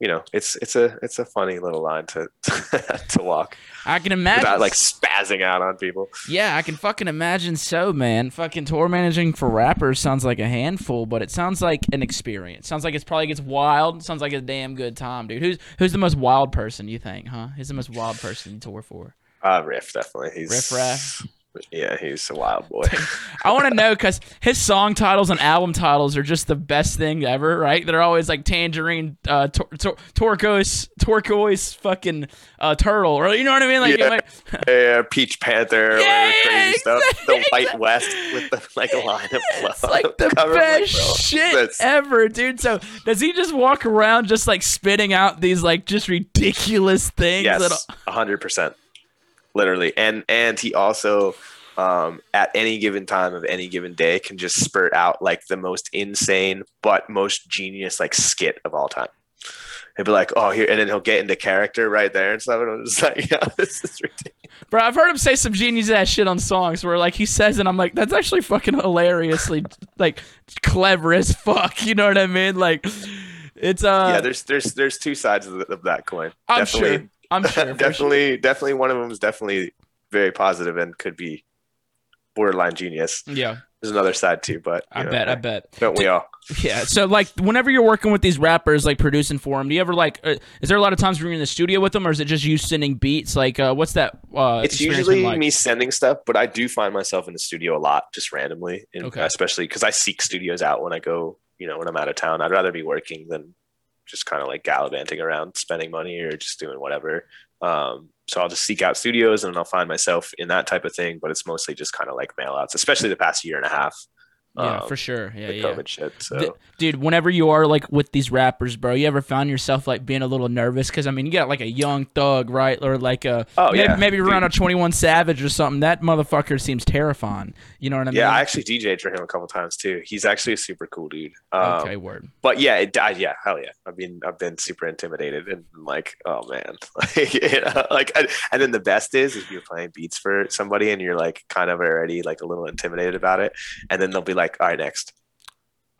you know, it's it's a it's a funny little line to to walk I can imagine. without like spazzing out on people. Yeah, I can fucking imagine so, man. Fucking tour managing for rappers sounds like a handful, but it sounds like an experience. Sounds like it's probably gets wild. Sounds like a damn good time, dude. Who's who's the most wild person you think, huh? Who's the most wild person you tour for? Uh, Riff definitely. He's Riff Raff? Yeah, he's a wild boy. I want to know because his song titles and album titles are just the best thing ever, right? They're always like Tangerine, uh, tor- tor- turquoise, turquoise, fucking uh, turtle, or you know what I mean? Like, Yeah. might- yeah, Peach Panther, Yeah, yeah, crazy stuff. The exactly. White West with the like a line of It's like the I'm like, best shit that's- ever, dude. So does he just walk around just like spitting out these like just ridiculous things? Yes, a hundred percent, literally. And and he also, um, at any given time of any given day, can just spurt out like the most insane but most genius like skit of all time. He'll be like, "Oh, here," and then he'll get into character right there and stuff. And I'm just like, "Yeah, this is ridiculous." Bro, I've heard him say some genius ass shit on songs where like he says and I'm like, that's actually fucking hilariously like clever as fuck. You know what I mean? Like, it's uh, yeah, there's there's there's two sides of, the, of that coin. I'm definitely, sure, I'm sure, for sure. definitely, definitely, one of them is definitely very positive and could be borderline genius. Yeah, There's another side too, but I know, bet, I bet. Don't we all? Yeah. So like, whenever you're working with these rappers, like producing for them, do you ever like? Uh, is there a lot of times when you're in the studio with them, or is it just you sending beats? Like, uh, what's that? Uh, It's usually like? me sending stuff, but I do find myself in the studio a lot, just randomly, and Okay. especially because I seek studios out when I go, you know, when I'm out of town. I'd rather be working than just kind of like gallivanting around, spending money or just doing whatever. Um, so I'll just seek out studios and I'll find myself in that type of thing, but it's mostly just kind of like mail outs, especially the past year and a half. Yeah, um, for sure. Yeah, the yeah. COVID shit. So D- dude, whenever you are like with these rappers, bro, you ever found yourself like being a little nervous? Because I mean, you got like a young thug, right? Or like a Oh, maybe, yeah, maybe around a Twenty One Savage or something. That motherfucker seems terrifying. You know what I mean? yeah, I actually DJ'd for him a couple times too. He's actually a super cool dude. Um, okay, word. but yeah, it died. Yeah, hell yeah. I mean, I've been super intimidated and like, oh man, like, you know, like, and then the best is if you're playing beats for somebody and you're like kind of already like a little intimidated about it, and then they'll be like, all right, next,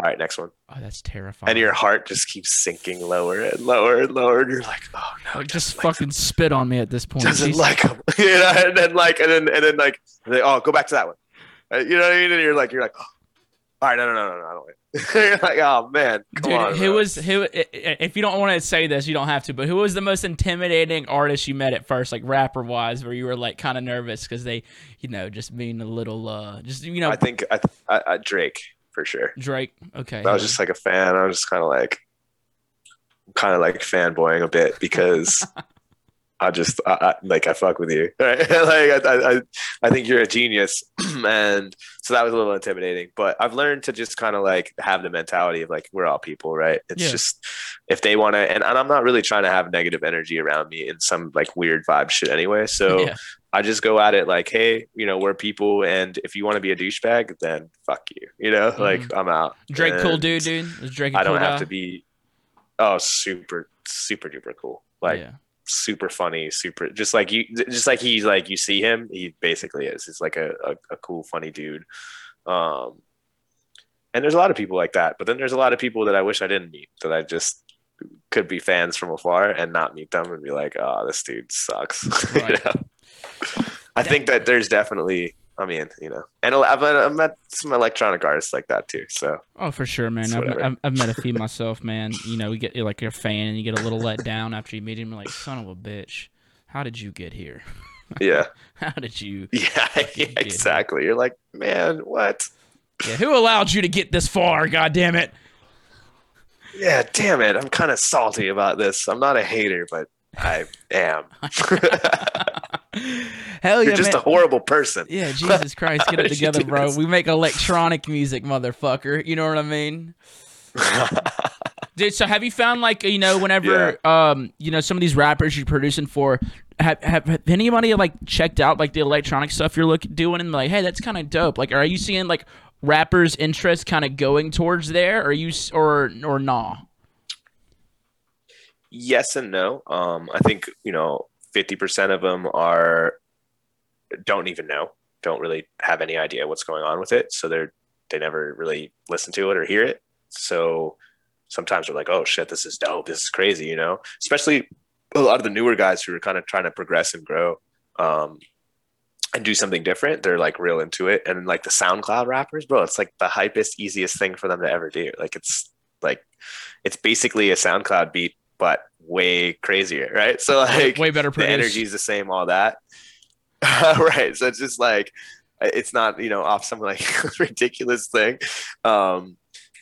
all right, next one, Oh, that's terrifying. and your heart just keeps sinking lower and lower and lower, and you're like, oh no, like, just doesn't like fucking spit on me at this point. doesn't like him, you know, and then like, and then and then like, they, oh, go back to that one, Uh, you know what I mean? And you're like, you're like, oh, all right, no, no, no, no, no, I don't. you're like, oh man, come Dude, on, who bro. was who? If you don't want to say this, you don't have to. But who was the most intimidating artist you met at first, like rapper wise, where you were like kind of nervous because they, you know, just being a little, uh just you know, I think I, I, I Drake for sure. Drake. Okay, I was just like a fan. I was just kind of like, kind of like fanboying a bit because I just I, I, like I fuck with you, right? like I, I I- think you're a genius, and so that was a little intimidating. But I've learned to just kind of like have the mentality of like we're all people, right? It's Yeah. just if they want to, and, and I'm not really trying to have negative energy around me in some like weird vibe shit anyway. So yeah. I just go at it like, hey, you know, we're people, and if you want to be a douchebag, then fuck you, you know, like I'm out. Mm-hmm. Drake, cool dude, dude. Is Drake I don't cool have guy? to be, oh, super, super duper cool, like yeah. Super funny, super, just like you, just like he's like you see him, he basically is. He's like a, a, a cool, funny dude. Um, and there's a lot of people like that, but then there's a lot of people that I wish I didn't meet that I just could be fans from afar and not meet them and be like, oh, this dude sucks. You know? I think that there's definitely I mean, you know, and I've met, I've met some electronic artists like that too. So Oh, for sure, man. I've. I've, I've met a few myself, man. You know, you get like you're a fan and you get a little let down after you meet him. You're like, son of a bitch, how did you get here? yeah, How did you? yeah, yeah, exactly. You're like, man, what? Yeah, who allowed you to get this far? God damn it! Yeah, damn it. I'm kind of salty about this. I'm not a hater, but I am. Hell yeah, You're just man. a horrible person. yeah, Jesus Christ, get it together, bro. this? We make electronic music, motherfucker. You know what I mean? Dude, so have you found like you know whenever um you know some of these rappers you're producing for have have, have anybody like checked out like the electronic stuff you're looking doing and like hey that's kind of dope like are you seeing like rappers interest kind of going towards there or you or or nah yes and no. Um, I think you know, fifty percent of them are don't even know, don't really have any idea what's going on with it, so they're they never really listen to it or hear it. So sometimes they're like, "Oh shit, this is dope. This is crazy," you know. Especially a lot of the newer guys who are kind of trying to progress and grow. Um, and do something different, they're like real into it. And like the SoundCloud rappers, bro, it's like the hypest, easiest thing for them to ever do. Like it's like it's basically a SoundCloud beat, but way crazier, right? So like way better the produced. energy is the same, all that. right. So it's just like it's not, you know, off some like ridiculous thing. Um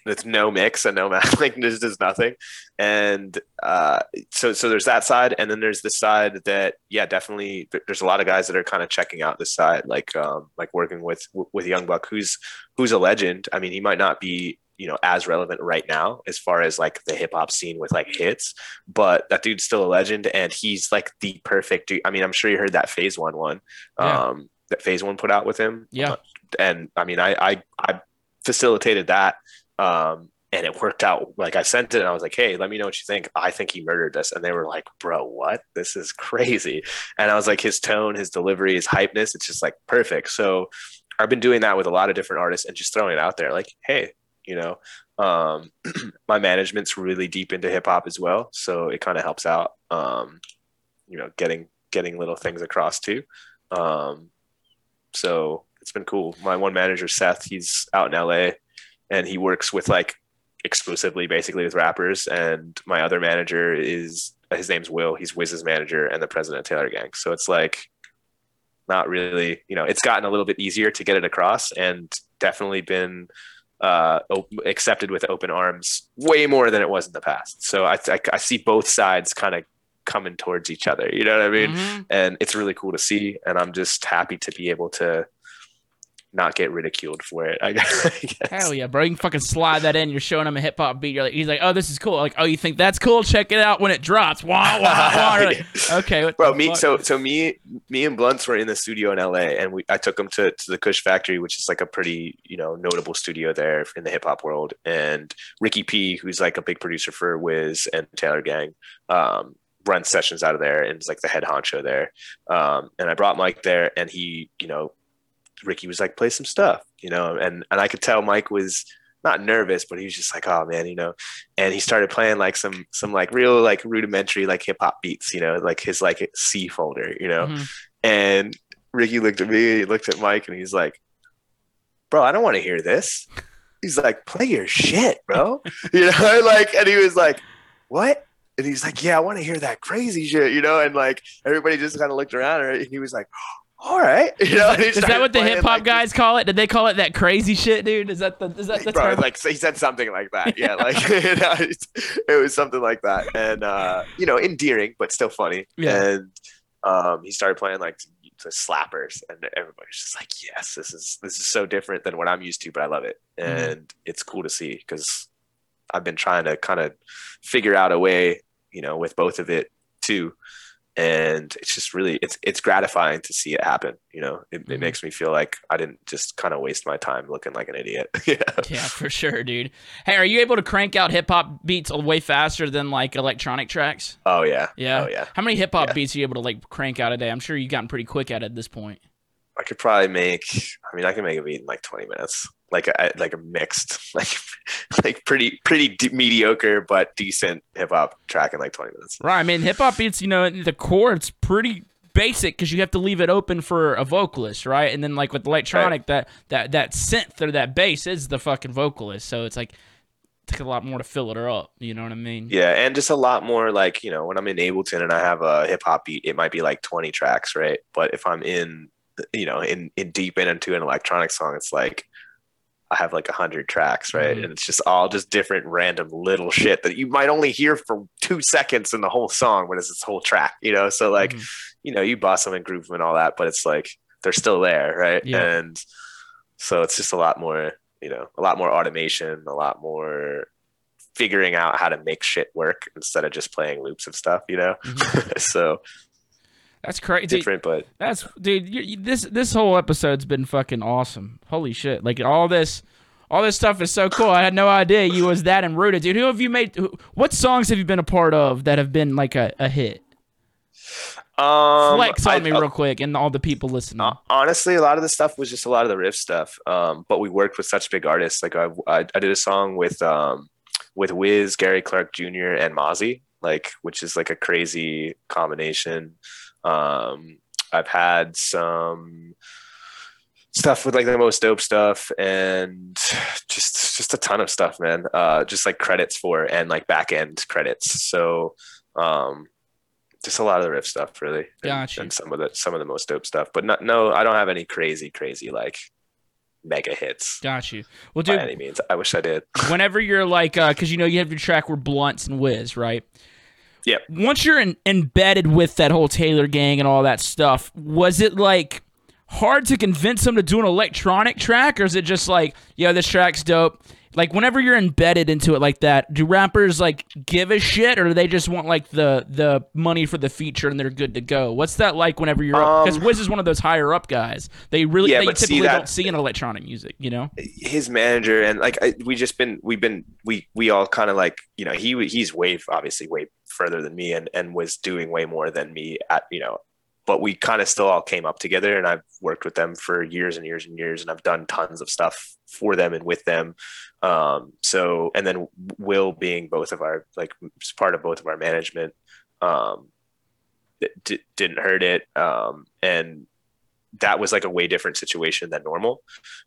with no mix and no math, like there's just nothing. And uh so so there's that side, and then there's the side that yeah, definitely there's a lot of guys that are kind of checking out this side, like um like working with with Young Buck, who's who's a legend. I mean, he might not be you know as relevant right now as far as like the hip hop scene with like hits but that dude's still a legend and he's like the perfect dude. I mean, I'm sure you heard that PhaseOne one Yeah. um that PhaseOne put out with him. Yeah. And I mean I I I facilitated that um and it worked out. Like I sent it and I was like, hey, let me know what you think. I think he murdered this. And they were like, bro, what? This is crazy. And I was like, his tone, his delivery, his hypeness, it's just like perfect. So I've been doing that with a lot of different artists and just throwing it out there like, hey, you know, um, my management's really deep into hip hop as well. So it kind of helps out, um, you know, getting, getting little things across too. Um, so it's been cool. My one manager, Seth, he's out in LA and he works with like exclusively basically with rappers. And my other manager is his name's Will. He's Wiz's manager and the president of Taylor Gang. So it's like not really, you know, it's gotten a little bit easier to get it across and definitely been uh, op- accepted with open arms way more than it was in the past. So I, I, I see both sides kind of coming towards each other. You know what I mean? Mhm. and it's really cool to see and i'm just happy to be able to not get ridiculed for it i guess. Hell yeah, bro! You can fucking slide that in. You're showing him a hip hop beat. You're like, he's like, "Oh, this is cool." Like, "Oh, you think that's cool? Check it out when it drops." Wah wah wah. Like, okay, bro me fuck? so so me me and blunts were in the studio in la and we i took him to, to the kush factory which is like a pretty you know notable studio there in the hip-hop world and ricky p who's like a big producer for wiz and taylor gang um runs sessions out of there and is like the head honcho there um and i brought mike there and he you know ricky was like play some stuff you know and and i could tell mike was not nervous but he was just like oh man you know and he started playing like some some like real like rudimentary like hip hop beats, you know, like his like C folder, you know. Mhm. And Ricky looked at me, he looked at Mike, and he's like, "Bro, I don't want to hear this." He's like, "Play your shit, bro," you know, like, and he was like, "What?" And he's like, "Yeah, I want to hear that crazy shit," you know. And like everybody just kind of looked around, and he was like, "All right," you know. Is that what the hip hop like, guys call it? Did they call it that crazy shit, dude? Is that the is that the bro, term? like he said something like that. Yeah, like you know, it was something like that, and uh, you know, endearing but still funny. Yeah. And um, he started playing like the slappers, and everybody's just like, "Yes, this is this is so different than what I'm used to, but I love it, Mhm. and it's cool to see because I've been trying to kind of figure out a way, you know, with both of it too." And it's just really it's it's gratifying to see it happen. You know, it, it mm-hmm. makes me feel like I didn't just kind of waste my time looking like an idiot. know? yeah, for sure, dude. Hey, are you able to crank out hip hop beats way faster than like electronic tracks? Oh yeah. Yeah. Oh yeah. How many hip hop Yeah. beats are you able to like crank out a day? I'm sure you've gotten pretty quick at it at this point. I could probably make. I mean, I can make a beat in like twenty minutes, like a like a mixed, like like pretty pretty d- mediocre but decent hip hop track in like twenty minutes. Right. I mean, hip hop beats, you know, the core, it's pretty basic because you have to leave it open for a vocalist, right? And then like with electronic, that that that synth or that bass is the fucking vocalist. So it's like take a lot more to fill it up. You know what I mean? Yeah, and just a lot more like, you know, when I'm in Ableton and I have a hip hop beat, it might be like 20 tracks, right? But if I'm in, you know, in, in deep in into an electronic song, it's like I have like a hundred tracks, right? Mhm. And it's just all just different random little shit that you might only hear for two seconds in the whole song, but it's this whole track, you know? So like, Mhm. you know, you boss them and groove them and all that, but it's like they're still there, right? Yeah. And so it's just a lot more, you know, a lot more automation, a lot more figuring out how to make shit work instead of just playing loops of stuff, you know. so That's crazy. different, but That's dude. You, this this whole episode's been fucking awesome. Holy shit! Like all this, all this stuff is so cool. I had no idea you was that and rooted, dude. Who have you made? Who, what songs have you been a part of that have been like a, a hit? um, Flex on I- me uh, real quick, and all the people listening. Uh, honestly, a lot of the stuff was just a lot of the riff stuff. Um, but we worked with such big artists. Like I, I, I did a song with um, with Wiz, Gary Clark Jr., and Mozzy, like which is like a crazy combination. Um, I've had some stuff with like the most dope stuff and just just a ton of stuff man uh just like credits for and like back end credits so um just a lot of the riff stuff really and, Gotcha. and some of the some of the most dope stuff but not no i don't have any crazy crazy like mega hits Got you. Well, by any means i wish i did whenever you're like, uh, because you know you have your track where Blunts and Wiz, right? Yep. Once you're in, embedded with that whole Taylor gang and all that stuff, was it like hard to convince them to do an electronic track, or is it just like, yo, this track's dope? Like whenever you're embedded into it like that, do rappers like give a shit, or do they just want like the the money for the feature and they're good to go? What's that like whenever you're? Because Um, Wiz is one of those higher up guys. They really Yeah, they but see typically that- don't see in electronic music, you know? his manager and like I, we just been we've been we we all kind of like you know he he's way obviously way further than me and and was doing way more than me at you know but we kind of still all came up together and I've worked with them for years and years and years and I've done tons of stuff for them and with them um so and then Will being both of our like part of both of our management um d- didn't hurt it um and that was like a way different situation than normal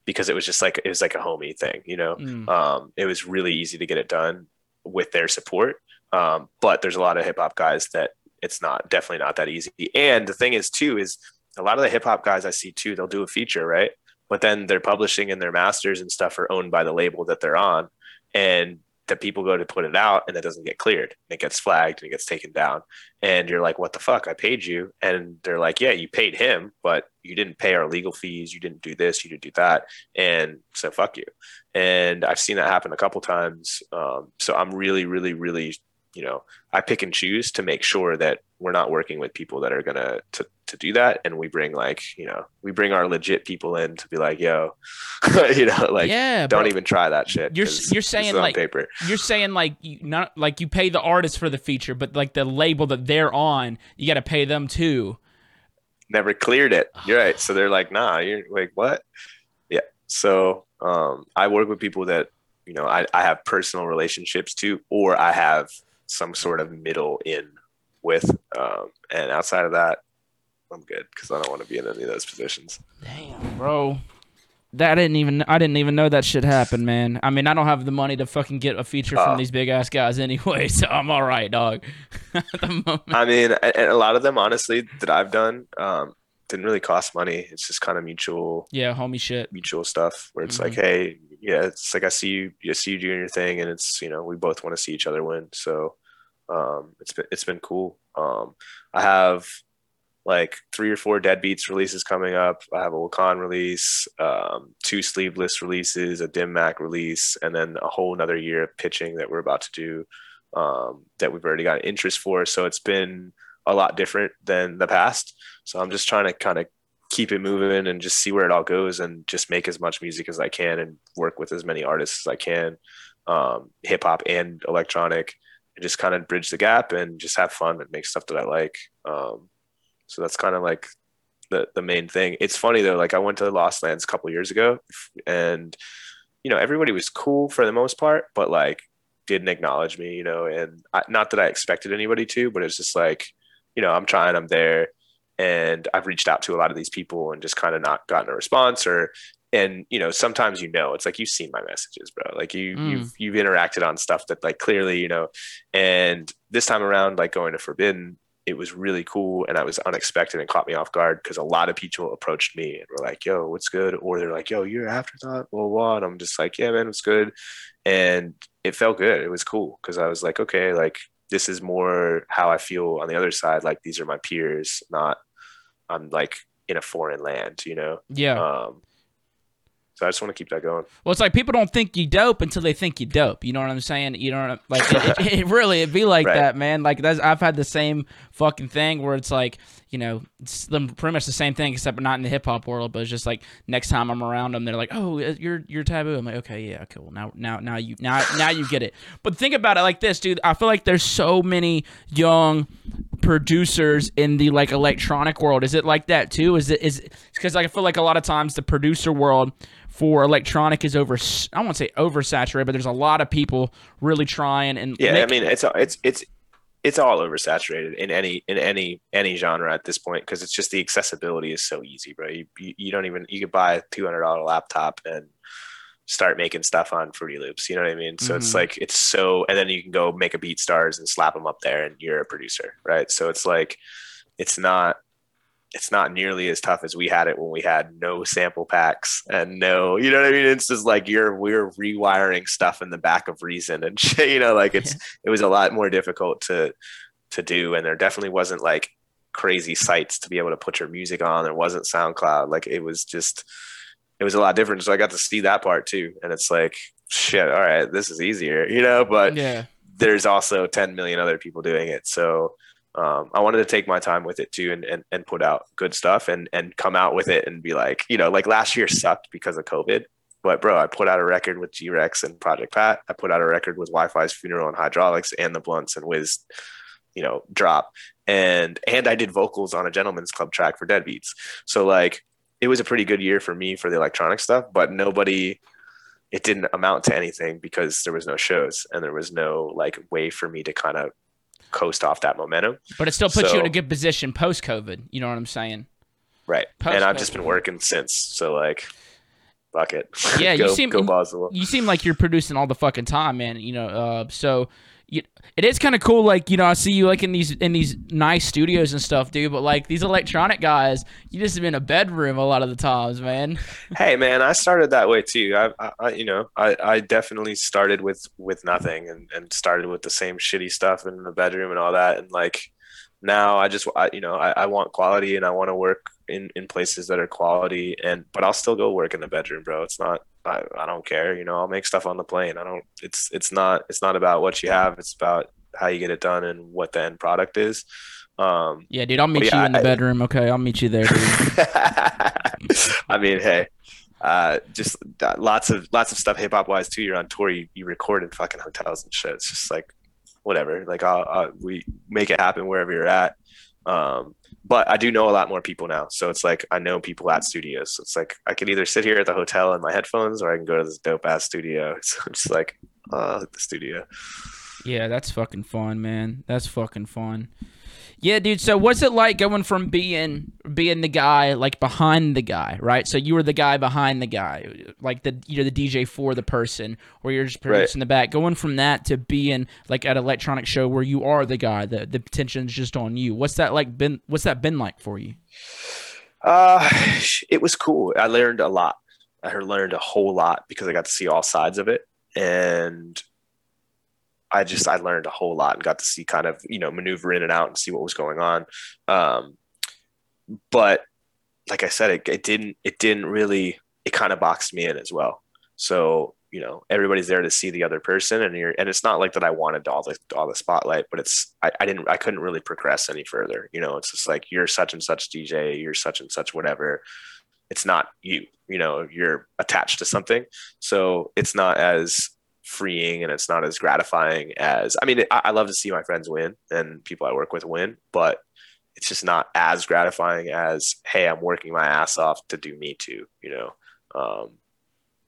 because it was just like it was like a homie thing, you know. Mm. Um, it was really easy to get it done with their support, um, but there's a lot of hip hop guys that it's not definitely not that easy. And the thing is too is a lot of the hip hop guys I see too, they'll do a feature, right? But then their publishing and their masters and stuff are owned by the label that they're on, and the people go to put it out and it doesn't get cleared. It gets flagged and it gets taken down. And you're like, what the fuck? I paid you. And they're like, yeah, you paid him, but you didn't pay our legal fees. You didn't do this. You didn't do that. And so fuck you. And I've seen that happen a couple times. Um, so I'm really, really, really, you know, I pick and choose to make sure that we're not working with people that are gonna to to do that, and we bring like you know we bring our legit people in to be like, yo, you know, like yeah, don't bro. even try that shit. You're- you're saying, like- paper. you're saying like you not like you pay the artist for the feature, but like the label that they're on, you got to pay them too. never cleared it. You're right. So they're like, nah, you're like, what? Yeah. So um, I work with people that, you know, I, I have personal relationships to, or I have some sort of middle in with. Um, and outside of that, I'm good because I don't want to be in any of those positions. Damn, bro. That I didn't even I didn't even know that shit happened, man. I mean, I don't have the money to fucking get a feature from Oh. these big ass guys anyway, so I'm all right, dog. At the moment. I mean, a- and a lot of them, honestly, that I've done um, didn't really cost money. It's just kind of mutual Yeah, homie shit. mutual stuff where it's Mhm. like, hey, yeah, it's like I see you, I see you doing your thing, and it's you know we both want to see each other win. So um, it's been it's been cool. Um, I have like three or four deadbeats releases coming up. I have a Wakaan release, um, two sleeveless releases, a Dim Mak release, and then a whole another year of pitching that we're about to do um, that we've already got interest for. So it's been a lot different than the past. So I'm just trying to kind of keep it moving and just see where it all goes and just make as much music as I can and work with as many artists as I can, um, hip hop and electronic, and just kind of bridge the gap and just have fun and make stuff that I like. Um, so that's kind of like the the main thing. It's funny though, like I went to Lost Lands a couple years ago, and you know everybody was cool for the most part, but like didn't acknowledge me, you know, and I, not that I expected anybody to, but it's just like, you know, I'm trying, I'm there, and I've reached out to a lot of these people and just kind of not gotten a response or and you know sometimes you know it's like you've seen my messages bro like you Mm. you've you've interacted on stuff that like clearly you know and this time around like going to forbidden it was really cool and I was unexpected and caught me off guard because a lot of people approached me and were like, yo, what's good? Or they're like, yo, you're afterthought, blah, blah, blah. And I'm just like, yeah, man, it's good. And it felt good. It was cool because I was like, okay, like this is more how I feel on the other side. Like these are my peers, not I'm like in a foreign land, you know? Yeah. Um, so I just want to keep that going. Well, it's like people don't think you dope until they think you dope. You know what I'm saying? You know, what I'm- like it, it, it really it be like Right. that, man. Like that's I've had the same fucking thing where it's like you know pretty much the same thing except not in the hip hop world, but it's just like next time I'm around them, they're like, oh, uh, you're you're taboo. I'm like, okay, yeah, okay, well now now now you now now you get it. But think about it like this, dude. I feel like there's so many young producers in the like electronic world. Is it like that too? Is it is because I feel like a lot of times the producer world for electronic is over. I won't say oversaturated, but there's a lot of people really trying and Yeah, I mean it's it's it's it's all oversaturated in any in any any genre at this point because it's just the accessibility is so easy, bro. You, you, you don't even you could buy a two hundred dollar laptop and start making stuff on Fruity Loops. You know what I mean? So it's Mhm. like it's so, and then you can go make a BeatStars and slap them up there, and you're a producer, right? So it's like it's not it's not nearly as tough as we had it when we had no sample packs and no, you know what I mean? It's just like you're we're rewiring stuff in the back of Reason and shit, you know, like it's it was a lot more difficult to to do, and there definitely wasn't like crazy sites to be able to put your music on. There wasn't SoundCloud, like it was just it was a lot different. So I got to see that part too, and it's like shit. All right, this is easier, you know, but yeah, there's also 10 million other people doing it. So um, I wanted to take my time with it too and, and, and put out good stuff and, and come out with it and be like, you know, like last year sucked because of COVID. But bro, I put out a record with G Rex and Project Pat. I put out a record with Wifisfuneral and Hydraulix and the Blunts and Wiz, you know, drop. And and I did vocals on a Gentleman's Club track for Deadbeats. So like it was a pretty good year for me for the electronic stuff, but nobody it didn't amount to anything because there was no shows and there was no like way for me to kind of coast off that momentum. but it still puts you in a good position post COVID. You know what I'm saying? Right. Post- and I've just been working since. So like fuck it. Yeah, you seem- go Boswell. you seem like you're producing all the fucking time, man. You know, uh, so it is kind of cool. Like, you know, I see you like in these in these nice studios and stuff, dude. But like these electronic guys, you just have been in a bedroom a lot of the times, man. hey man, I started that way too. I, I, I you know, I, I definitely started with with nothing and, and started with the same shitty stuff in the bedroom and all that. And like now, I just I, you know I, I want quality and I want to work in in places that are quality. And but I'll still go work in the bedroom, bro. It's not. I, I don't care. You know, I'll make stuff on the plane. I don't. It's it's not it's not about what you have. It's about how you get it done and what the end product is. Um, Yeah, dude, I'll meet yeah, you in the I- bedroom. Okay, I'll meet you there, dude. I mean, hey, uh, just uh, lots of lots of stuff hip hop wise too. You're on tour, you, you record in fucking hotels and shit. It's just like whatever. Like I'll, I'll, we make it happen wherever you're at. Um, but I do know a lot more people now, so it's like I know people at studios. So it's like I can either sit here at the hotel in my headphones, or I can go to this dope ass studio. So I'm just like, oh, the studio. Yeah, that's fucking fun, man. That's fucking fun. Yeah, dude. So what's it like going from being being the guy like behind the guy, right? So you were the guy behind the guy, like the you're the DJ for the person, or you're just Right. producing the back. Going from that to being like at an electronic show where you are the guy, the the attention's just on you. What's that like been? What's that been like for you? Uh, it was cool. I learned a lot. I learned a whole lot because I got to see all sides of it, and I just I learned a whole lot and got to see kind of you know maneuver in and out and see what was going on. Um, but like I said, it, it didn't it didn't really it kind of boxed me in as well. So you know everybody's there to see the other person, and you're and it's not like that I wanted all the all the spotlight, but it's I, I didn't I couldn't really progress any further. You know, it's just like you're such and such DJ, you're such and such whatever. It's not you. You know, you're attached to something, so it's not as freeing and it's not as gratifying as I mean I, I love to see my friends win and people I work with win, but it's just not as gratifying as hey I'm working my ass off to do me too, you know. Um,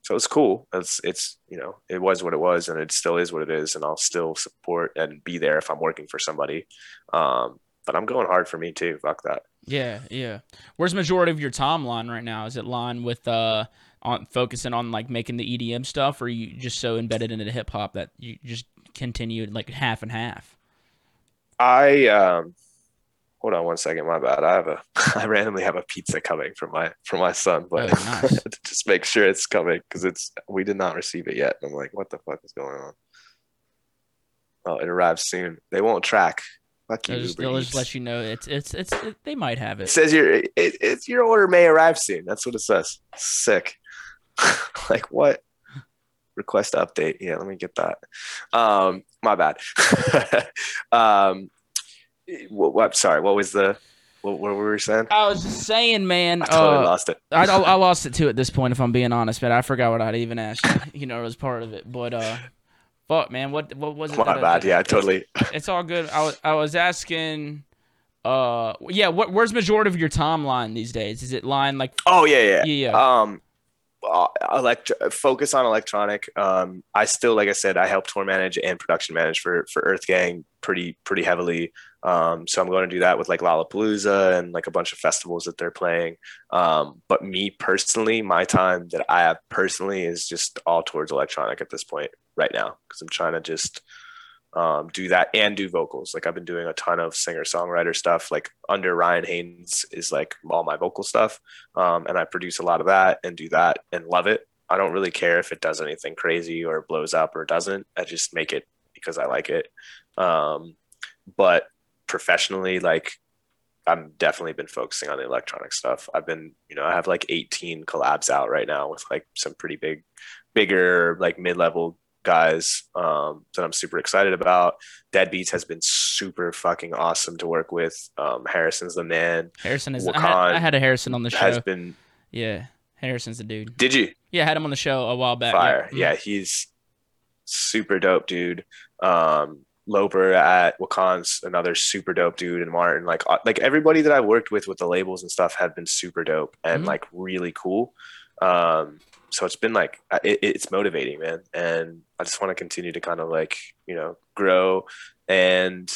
so it's cool. It's it's you know it was what it was and it still is what it is and I'll still support and be there if I'm working for somebody. Um, but I'm going hard for me too. Fuck that. Yeah, yeah. Where's majority of your timeline right now? Is it line with uh on focusing on like making the EDM stuff, or are you just so embedded into hip hop that you just continue like half and half? I um hold on one second, my bad. I have a I randomly have a pizza coming from my from my son, but Oh, nice. just make sure it's coming because it's we did not receive it yet. I'm like, what the fuck is going on? Oh, it arrives soon. They won't track. Fuck you. They'll just, they'll just let you know it's it's it's it, they might have It it. says your it, it's your order may arrive soon. That's what it says. Sick. like what? Request update. Yeah, let me get that. Um, my bad. um, what, what? Sorry. What was the? What, what were we saying? I was just saying, man. I totally uh, lost it. I, I lost it too at this point, if I'm being honest, but I forgot what I'd even asked. You know, as part of it, but uh, fuck, man, what what was it? My that I- bad. Yeah, totally. It's all good. I was I was asking, uh, yeah, what where's majority of your timeline these days? Is it line like Oh yeah, yeah. yeah, yeah. Um, uh, elect- focus on electronic. Um, I still, like I said, I help tour manage and production manage for for Earth Gang pretty pretty heavily. Um, so I'm going to do that with like Lollapalooza and like a bunch of festivals that they're playing. Um, but me personally, my time that I have personally is just all towards electronic at this point right now because I'm trying to just um, do that and do vocals. Like I've been doing a ton of singer songwriter stuff. Like under Ryan Haynes is like all my vocal stuff, um, and I produce a lot of that and do that and love it. I don't really care if it does anything crazy or blows up or doesn't. I just make it because I like it. Um, but professionally, like I've definitely been focusing on the electronic stuff. I've been, you know, I have like 18 collabs out right now with like some pretty big, bigger, like mid level guys um, that I'm super excited about. Deadbeats has been super fucking awesome to work with. Um, Harrison's the man. Harrison is. I had, I had a Harrison on the show. Has been. yeah, Harrison's the dude. Did you? Yeah, I had him on the show a while back. Fire. Yeah, Yeah, he's super dope, dude. Um, Loper at Wakaan's another super dope dude, and Martin. Like, uh, like everybody that I've worked with with the labels and stuff have been super dope and Mhm. like really cool. Um, so it's been like it, it's motivating, man. And I just want to continue to kind of like you know grow and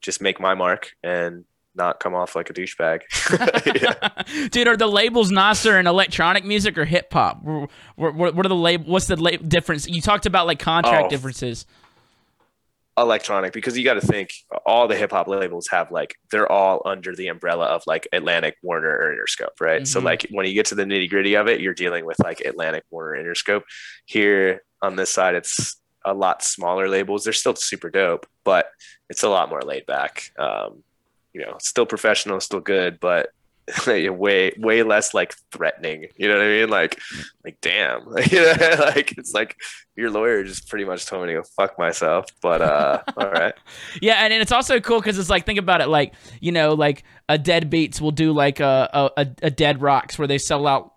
just make my mark and not come off like a douchebag. Dude, are the labels nicer in electronic music or hip hop? What, what, what are the lab? What's the difference? You talked about like contract Oh. differences. Electronic because you got to think all the hip hop labels have like they're all under the umbrella of like Atlantic, Warner, or Interscope, right? So Mhm. like when you get to the nitty gritty of it, you're dealing with like Atlantic, Warner, Interscope. Here on this side, it's a lot smaller labels. They're still super dope, but it's a lot more laid back. Um, you know, still professional, still good, but way way less like threatening. You know what I mean? Like like damn, you know, like it's like your lawyer just pretty much told me to go fuck myself. But uh, all right. Yeah, and, and it's also cool because it's like think about it, like you know, like a Deadbeats will do like a a, a- a Dead Rocks where they sell out,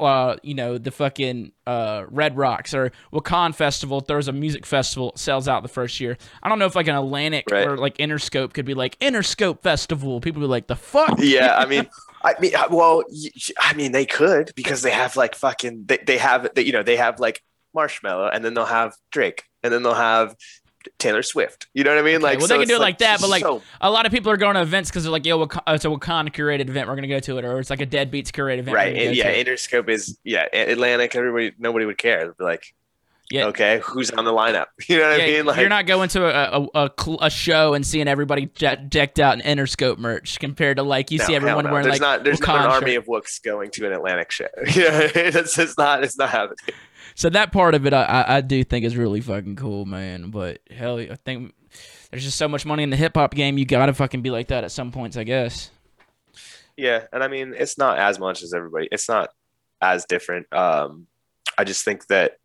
uh, you know, the fucking uh Red Rocks or Wakaan Festival throws a music festival sells out the first year. I don't know if like an Atlantic Right. or like Interscope could be like Interscope Festival. People be like the fuck. yeah, I mean, I mean, uh, well, I mean, they could because they have like fucking, they, they have, they, you know, they have like Marshmello, and then they'll have Drake, and then they'll have Taylor Swift. You know what I mean? Like, well, so they can do it like that, but, like, so- A lot of people are going to events because they're like, yo, it's a Wakaan curated event. We're gonna go to it, or it's like a Deadbeats curated event. right, and yeah. Interscope is yeah, Atlantic. Everybody, nobody would care. They'd be like, Yeah. okay, who's on the lineup? You know what Yeah, I mean? Like, you're not going to a a, a, a show and seeing everybody je- decked out in Interscope merch compared to like you no, see everyone no. wearing there's like not there's not an army shirt. of Wooks going to an Atlantic show. Yeah, it's, it's not it's not happening. So that part of it, I, I I do think is really fucking cool, man. But hell, I think there's just so much money in the hip hop game. You gotta fucking be like that at some points, I guess. Yeah, and I mean it's not as much as everybody. It's not as different. Um, I just think that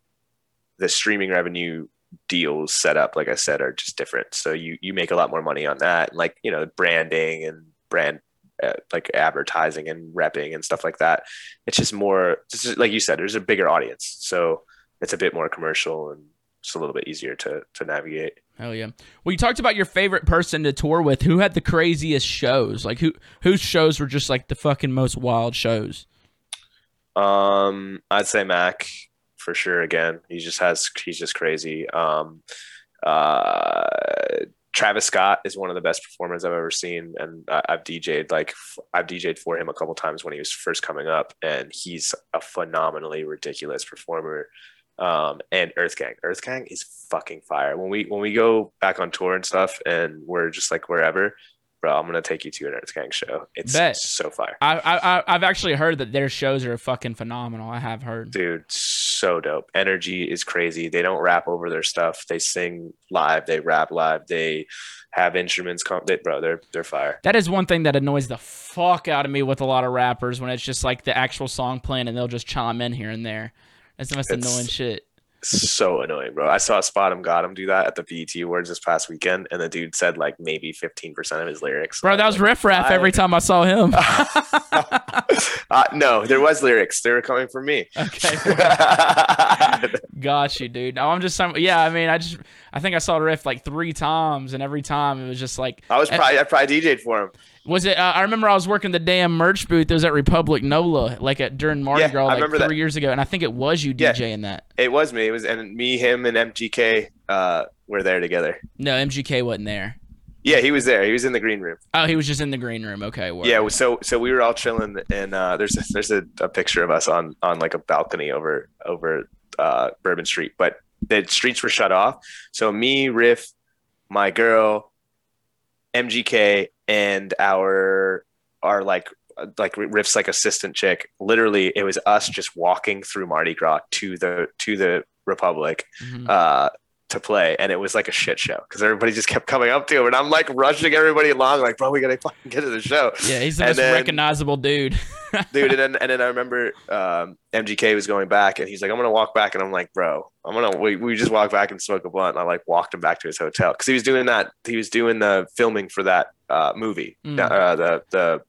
the streaming revenue deals set up, like I said, are just different. So you you make a lot more money on that, and like you know, branding and brand uh, like advertising and repping and stuff like that. It's just more, just like you said, there's a bigger audience, so it's a bit more commercial and it's a little bit easier to to navigate. Hell yeah. Well, you talked about your favorite person to tour with. Who had the craziest shows? Like who whose shows were just like the fucking most wild shows? Um, I'd say Mac for sure. Again, he just has he's just crazy. Um, uh, Travis Scott is one of the best performers I've ever seen, and I, I've DJ'd like I've DJ'd for him a couple times when he was first coming up, and he's a phenomenally ridiculous performer. Um, and Earth Gang, Earth Gang is fucking fire. When we when we go back on tour and stuff, and we're just like wherever, bro, I'm gonna take you to an Earth Gang show. It's Bet. so fire, I, I I- I've actually heard that their shows are fucking phenomenal. I have heard. dude. So dope. Energy is crazy. They don't rap over their stuff. They sing live. They rap live. They have instruments come. They, bro, they're they're fire. That is one thing that annoys the fuck out of me with a lot of rappers when it's just like the actual song playing and they'll just chime in here and there. That's the most It's- annoying shit. So annoying, bro. I saw Spotemgottem do that at the BET Awards this past weekend, and the dude said like maybe 15% of his lyrics. Bro, that was Riff Raff every time I saw him. uh, no, there was lyrics. They were coming from me. okay. Got you, dude. No, I'm just some yeah, I mean I just I think I saw riff like three times and every time it was just like I was probably I probably DJ'd for him. Was it? Uh, I remember I was working the damn merch booth. It was at Republic Nola, like at during Mardi Yeah, Gras, I like remember three that. years ago, and I think it was you Yeah. DJing that. It was me. It was and me, him, and MGK uh, were there together. No, MGK wasn't there. Yeah, he was there. He was in the green room. Oh, he was just in the green room. Okay, word. Yeah, so so we were all chilling, and uh, there's a, there's a, a picture of us on on like a balcony over over uh, Bourbon Street, but the streets were shut off. So me, Riff, my girl, MGK, and our our like like Riff's like assistant chick. Literally, it was us just walking through Mardi Gras to the to the Republic Mhm. uh, to play, and it was like a shit show because everybody just kept coming up to him, and I'm like rushing everybody along, like, bro, we gotta fucking get to the show yeah, he's the and most then- recognizable dude. dude. And then and then I remember um, MGK was going back, and he's like, "I'm gonna walk back," and I'm like, "Bro, I'm gonna." We, we just walked back and smoked a blunt. And I like walked him back to his hotel because he was doing that. He was doing the filming for that uh, movie. Mm. Uh, the the.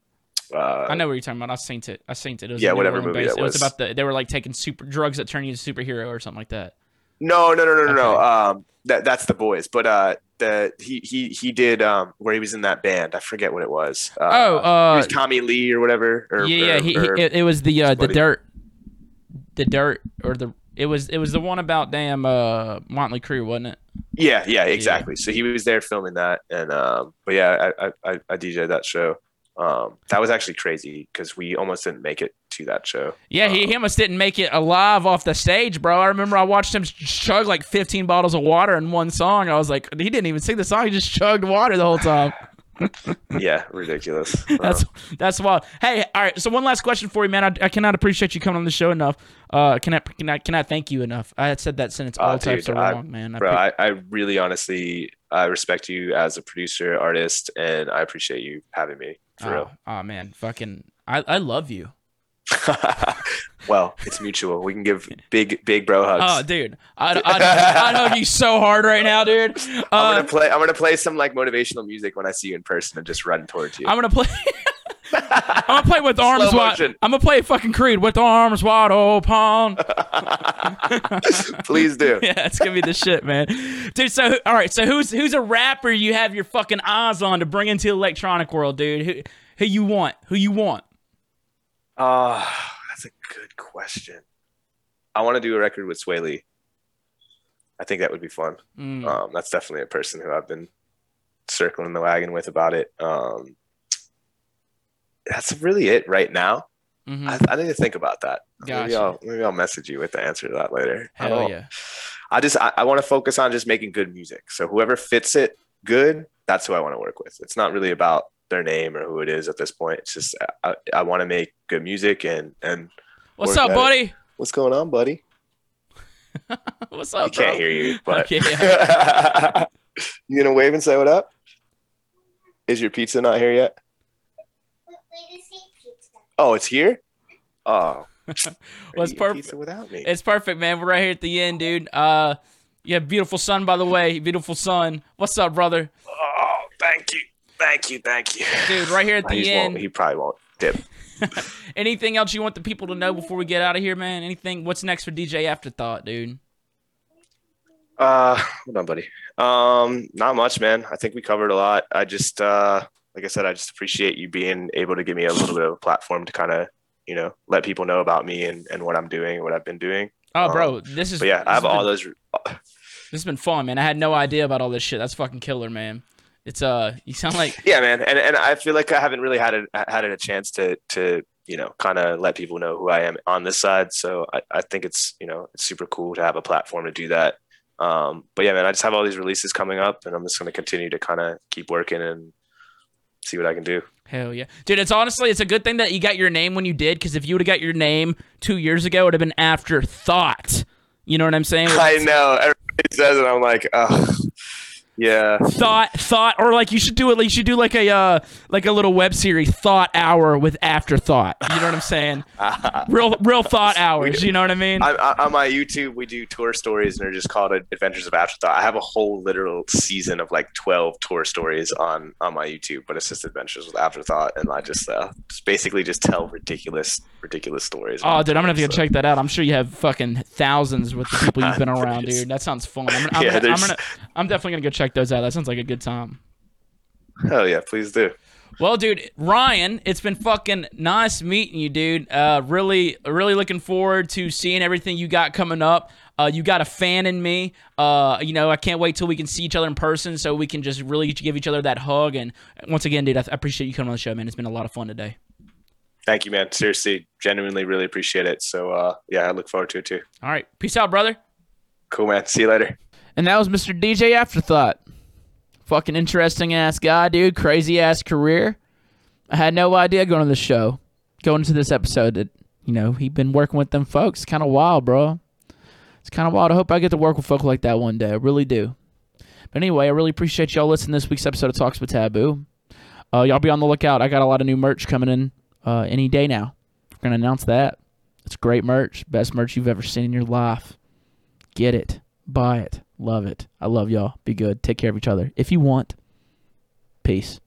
Uh, I know what you're talking about. I seen it. I seen it. It was Yeah, whatever movie based- that It was was. about the they were like taking super drugs that turn you into a superhero or something like that. No, no, no, no, no, no. Um, that that's the boys. But uh, the he he he did um where he was in that band. I forget what it was. Uh, oh, uh, was Tommy Lee or whatever. Or, yeah, yeah. or- He, he, or- it, it was the uh, the dirt, the dirt or the it was it was the one about damn uh Motley Crue, wasn't it? Yeah, yeah, exactly. So he was there filming that, and um, but yeah, I I, I, I DJed that show. Um, that was actually crazy because we almost didn't make it to that show. Yeah, he, he almost didn't make it alive off the stage, bro. I remember I watched him chug like 15 bottles of water in one song. I was like, he didn't even sing the song; he just chugged water the whole time. Yeah, ridiculous. That's Um, that's wild. Hey, all right. So one last question for you, man. I, I cannot appreciate you coming on the show enough. Uh, can I can I, can I thank you enough? I had said that sentence all Oh, types dude, of I- wrong, man. I bro, I, I really honestly I respect you as a producer, artist, and I appreciate you having me for oh, oh, man, fucking, I, I love you. well, it's mutual. We can give big big bro hugs. Oh, dude, I'd, I'd, I'd hug you so hard right now, dude. I'm Uh, gonna play. I'm gonna play some like motivational music when I see you in person and just run towards you. I'm gonna play. I'm gonna play with arms Slow wide. motion. I'm gonna play fucking Creed with arms wide open. Please do. yeah, it's gonna be the shit, man. Dude, so all right, so who's who's a rapper you have your fucking eyes on to bring into the electronic world, dude? Who who you want? Who you want? Oh, that's a good question. I want to do a record with Swae Lee. I think that would be fun. Mm. Um, that's definitely a person who I've been circling the wagon with about it. Um, that's really it right now. Mhm. I, I need to think about that. Maybe I'll maybe I'll message you with the answer to that later. I Hell don't- yeah. I just I, I want to focus on just making good music. So whoever fits it good, that's who I want to work with. It's not really about their name or who it is at this point. It's just I, I want to make good music and and What's up, at it. buddy? what's going on, buddy? What's up? I can't hear you, but Okay, you gonna wave and say what up? Is your pizza not here yet? Oh, it's here. Oh, Well, it's perfect. Without me. It's perfect, man. We're right here at the end, dude. Uh, you have beautiful son, by the way. Beautiful son. What's up, brother? oh, thank you, thank you, thank you, Dude, right here at the end. He probably won't dip. Anything else you want the people to know before we get out of here, man? Anything? What's next for DJ Afterthought, dude? Uh, hold on, buddy. Um, not much, man. I think we covered a lot. I just, uh, like I said, I just appreciate you being able to give me a little bit of a platform to kind of, you know, let people know about me and, and what I'm doing and what I've been doing. Oh, bro, this is. Yeah, I have all been- those. This has been fun, man. I had no idea about all this shit. That's fucking killer, man. It's uh, you sound like Yeah, man, and and I feel like I haven't really had a had it a chance to to you know kind of let people know who I am on this side. So I, I think it's you know it's super cool to have a platform to do that. Um, but yeah, man, I just have all these releases coming up, and I'm just going to continue to kind of keep working and see what I can do. hell yeah, dude. It's honestly it's a good thing that you got your name when you did because if you would have got your name two years ago, it would have been afterthought. You know what I'm saying? I know everybody says it. I'm like, oh, yeah. thought thought or like you should do it you should do like a uh like a little web series thought hour with afterthought you know what i'm saying real real thought hours you know what i mean I, I, on my YouTube, we do tour stories, and they're just called Adventures of Afterthought. I have a whole literal season of like twelve tour stories on on my YouTube, but it's just Adventures with Afterthought, and I just uh, just basically just tell ridiculous, ridiculous stories. Oh, dude, I'm gonna have to go So- check that out. I'm sure you have fucking thousands with the people you've been around, dude. That sounds fun. I'm, I'm, Yeah, I'm, there's- gonna, I'm definitely gonna go check those out. That sounds like a good time. Hell yeah, please do. Well, dude, Ryan, it's been fucking nice meeting you, dude. Uh, really, really looking forward to seeing everything you got coming up. Uh, you got a fan in me. Uh, you know, I can't wait till we can see each other in person, so we can just really give each other that hug. And once again, dude, I, I appreciate you coming on the show, man. It's been a lot of fun today. Thank you, man. Seriously, genuinely, really appreciate it. So uh, yeah, I look forward to it too. All right, peace out, brother. Cool, man. See you later. And that was Mr. DJ Afterthought. Fucking interesting ass guy, dude. Crazy ass career. I had no idea going to the show, going into this episode that, you know, he'd been working with them folks. Kind of wild, bro. It's kind of wild. I hope I get to work with folk like that one day. I really do. But anyway, I really appreciate y'all listening to this week's episode of Talks with Taboo. Uh, y'all be on the lookout. I got a lot of new merch coming in uh, any day now. We're going to announce that. It's great merch. Best merch you've ever seen in your life. Get it. Buy it. Love it. I love y'all. Be good. Take care of each other. If you want. Peace.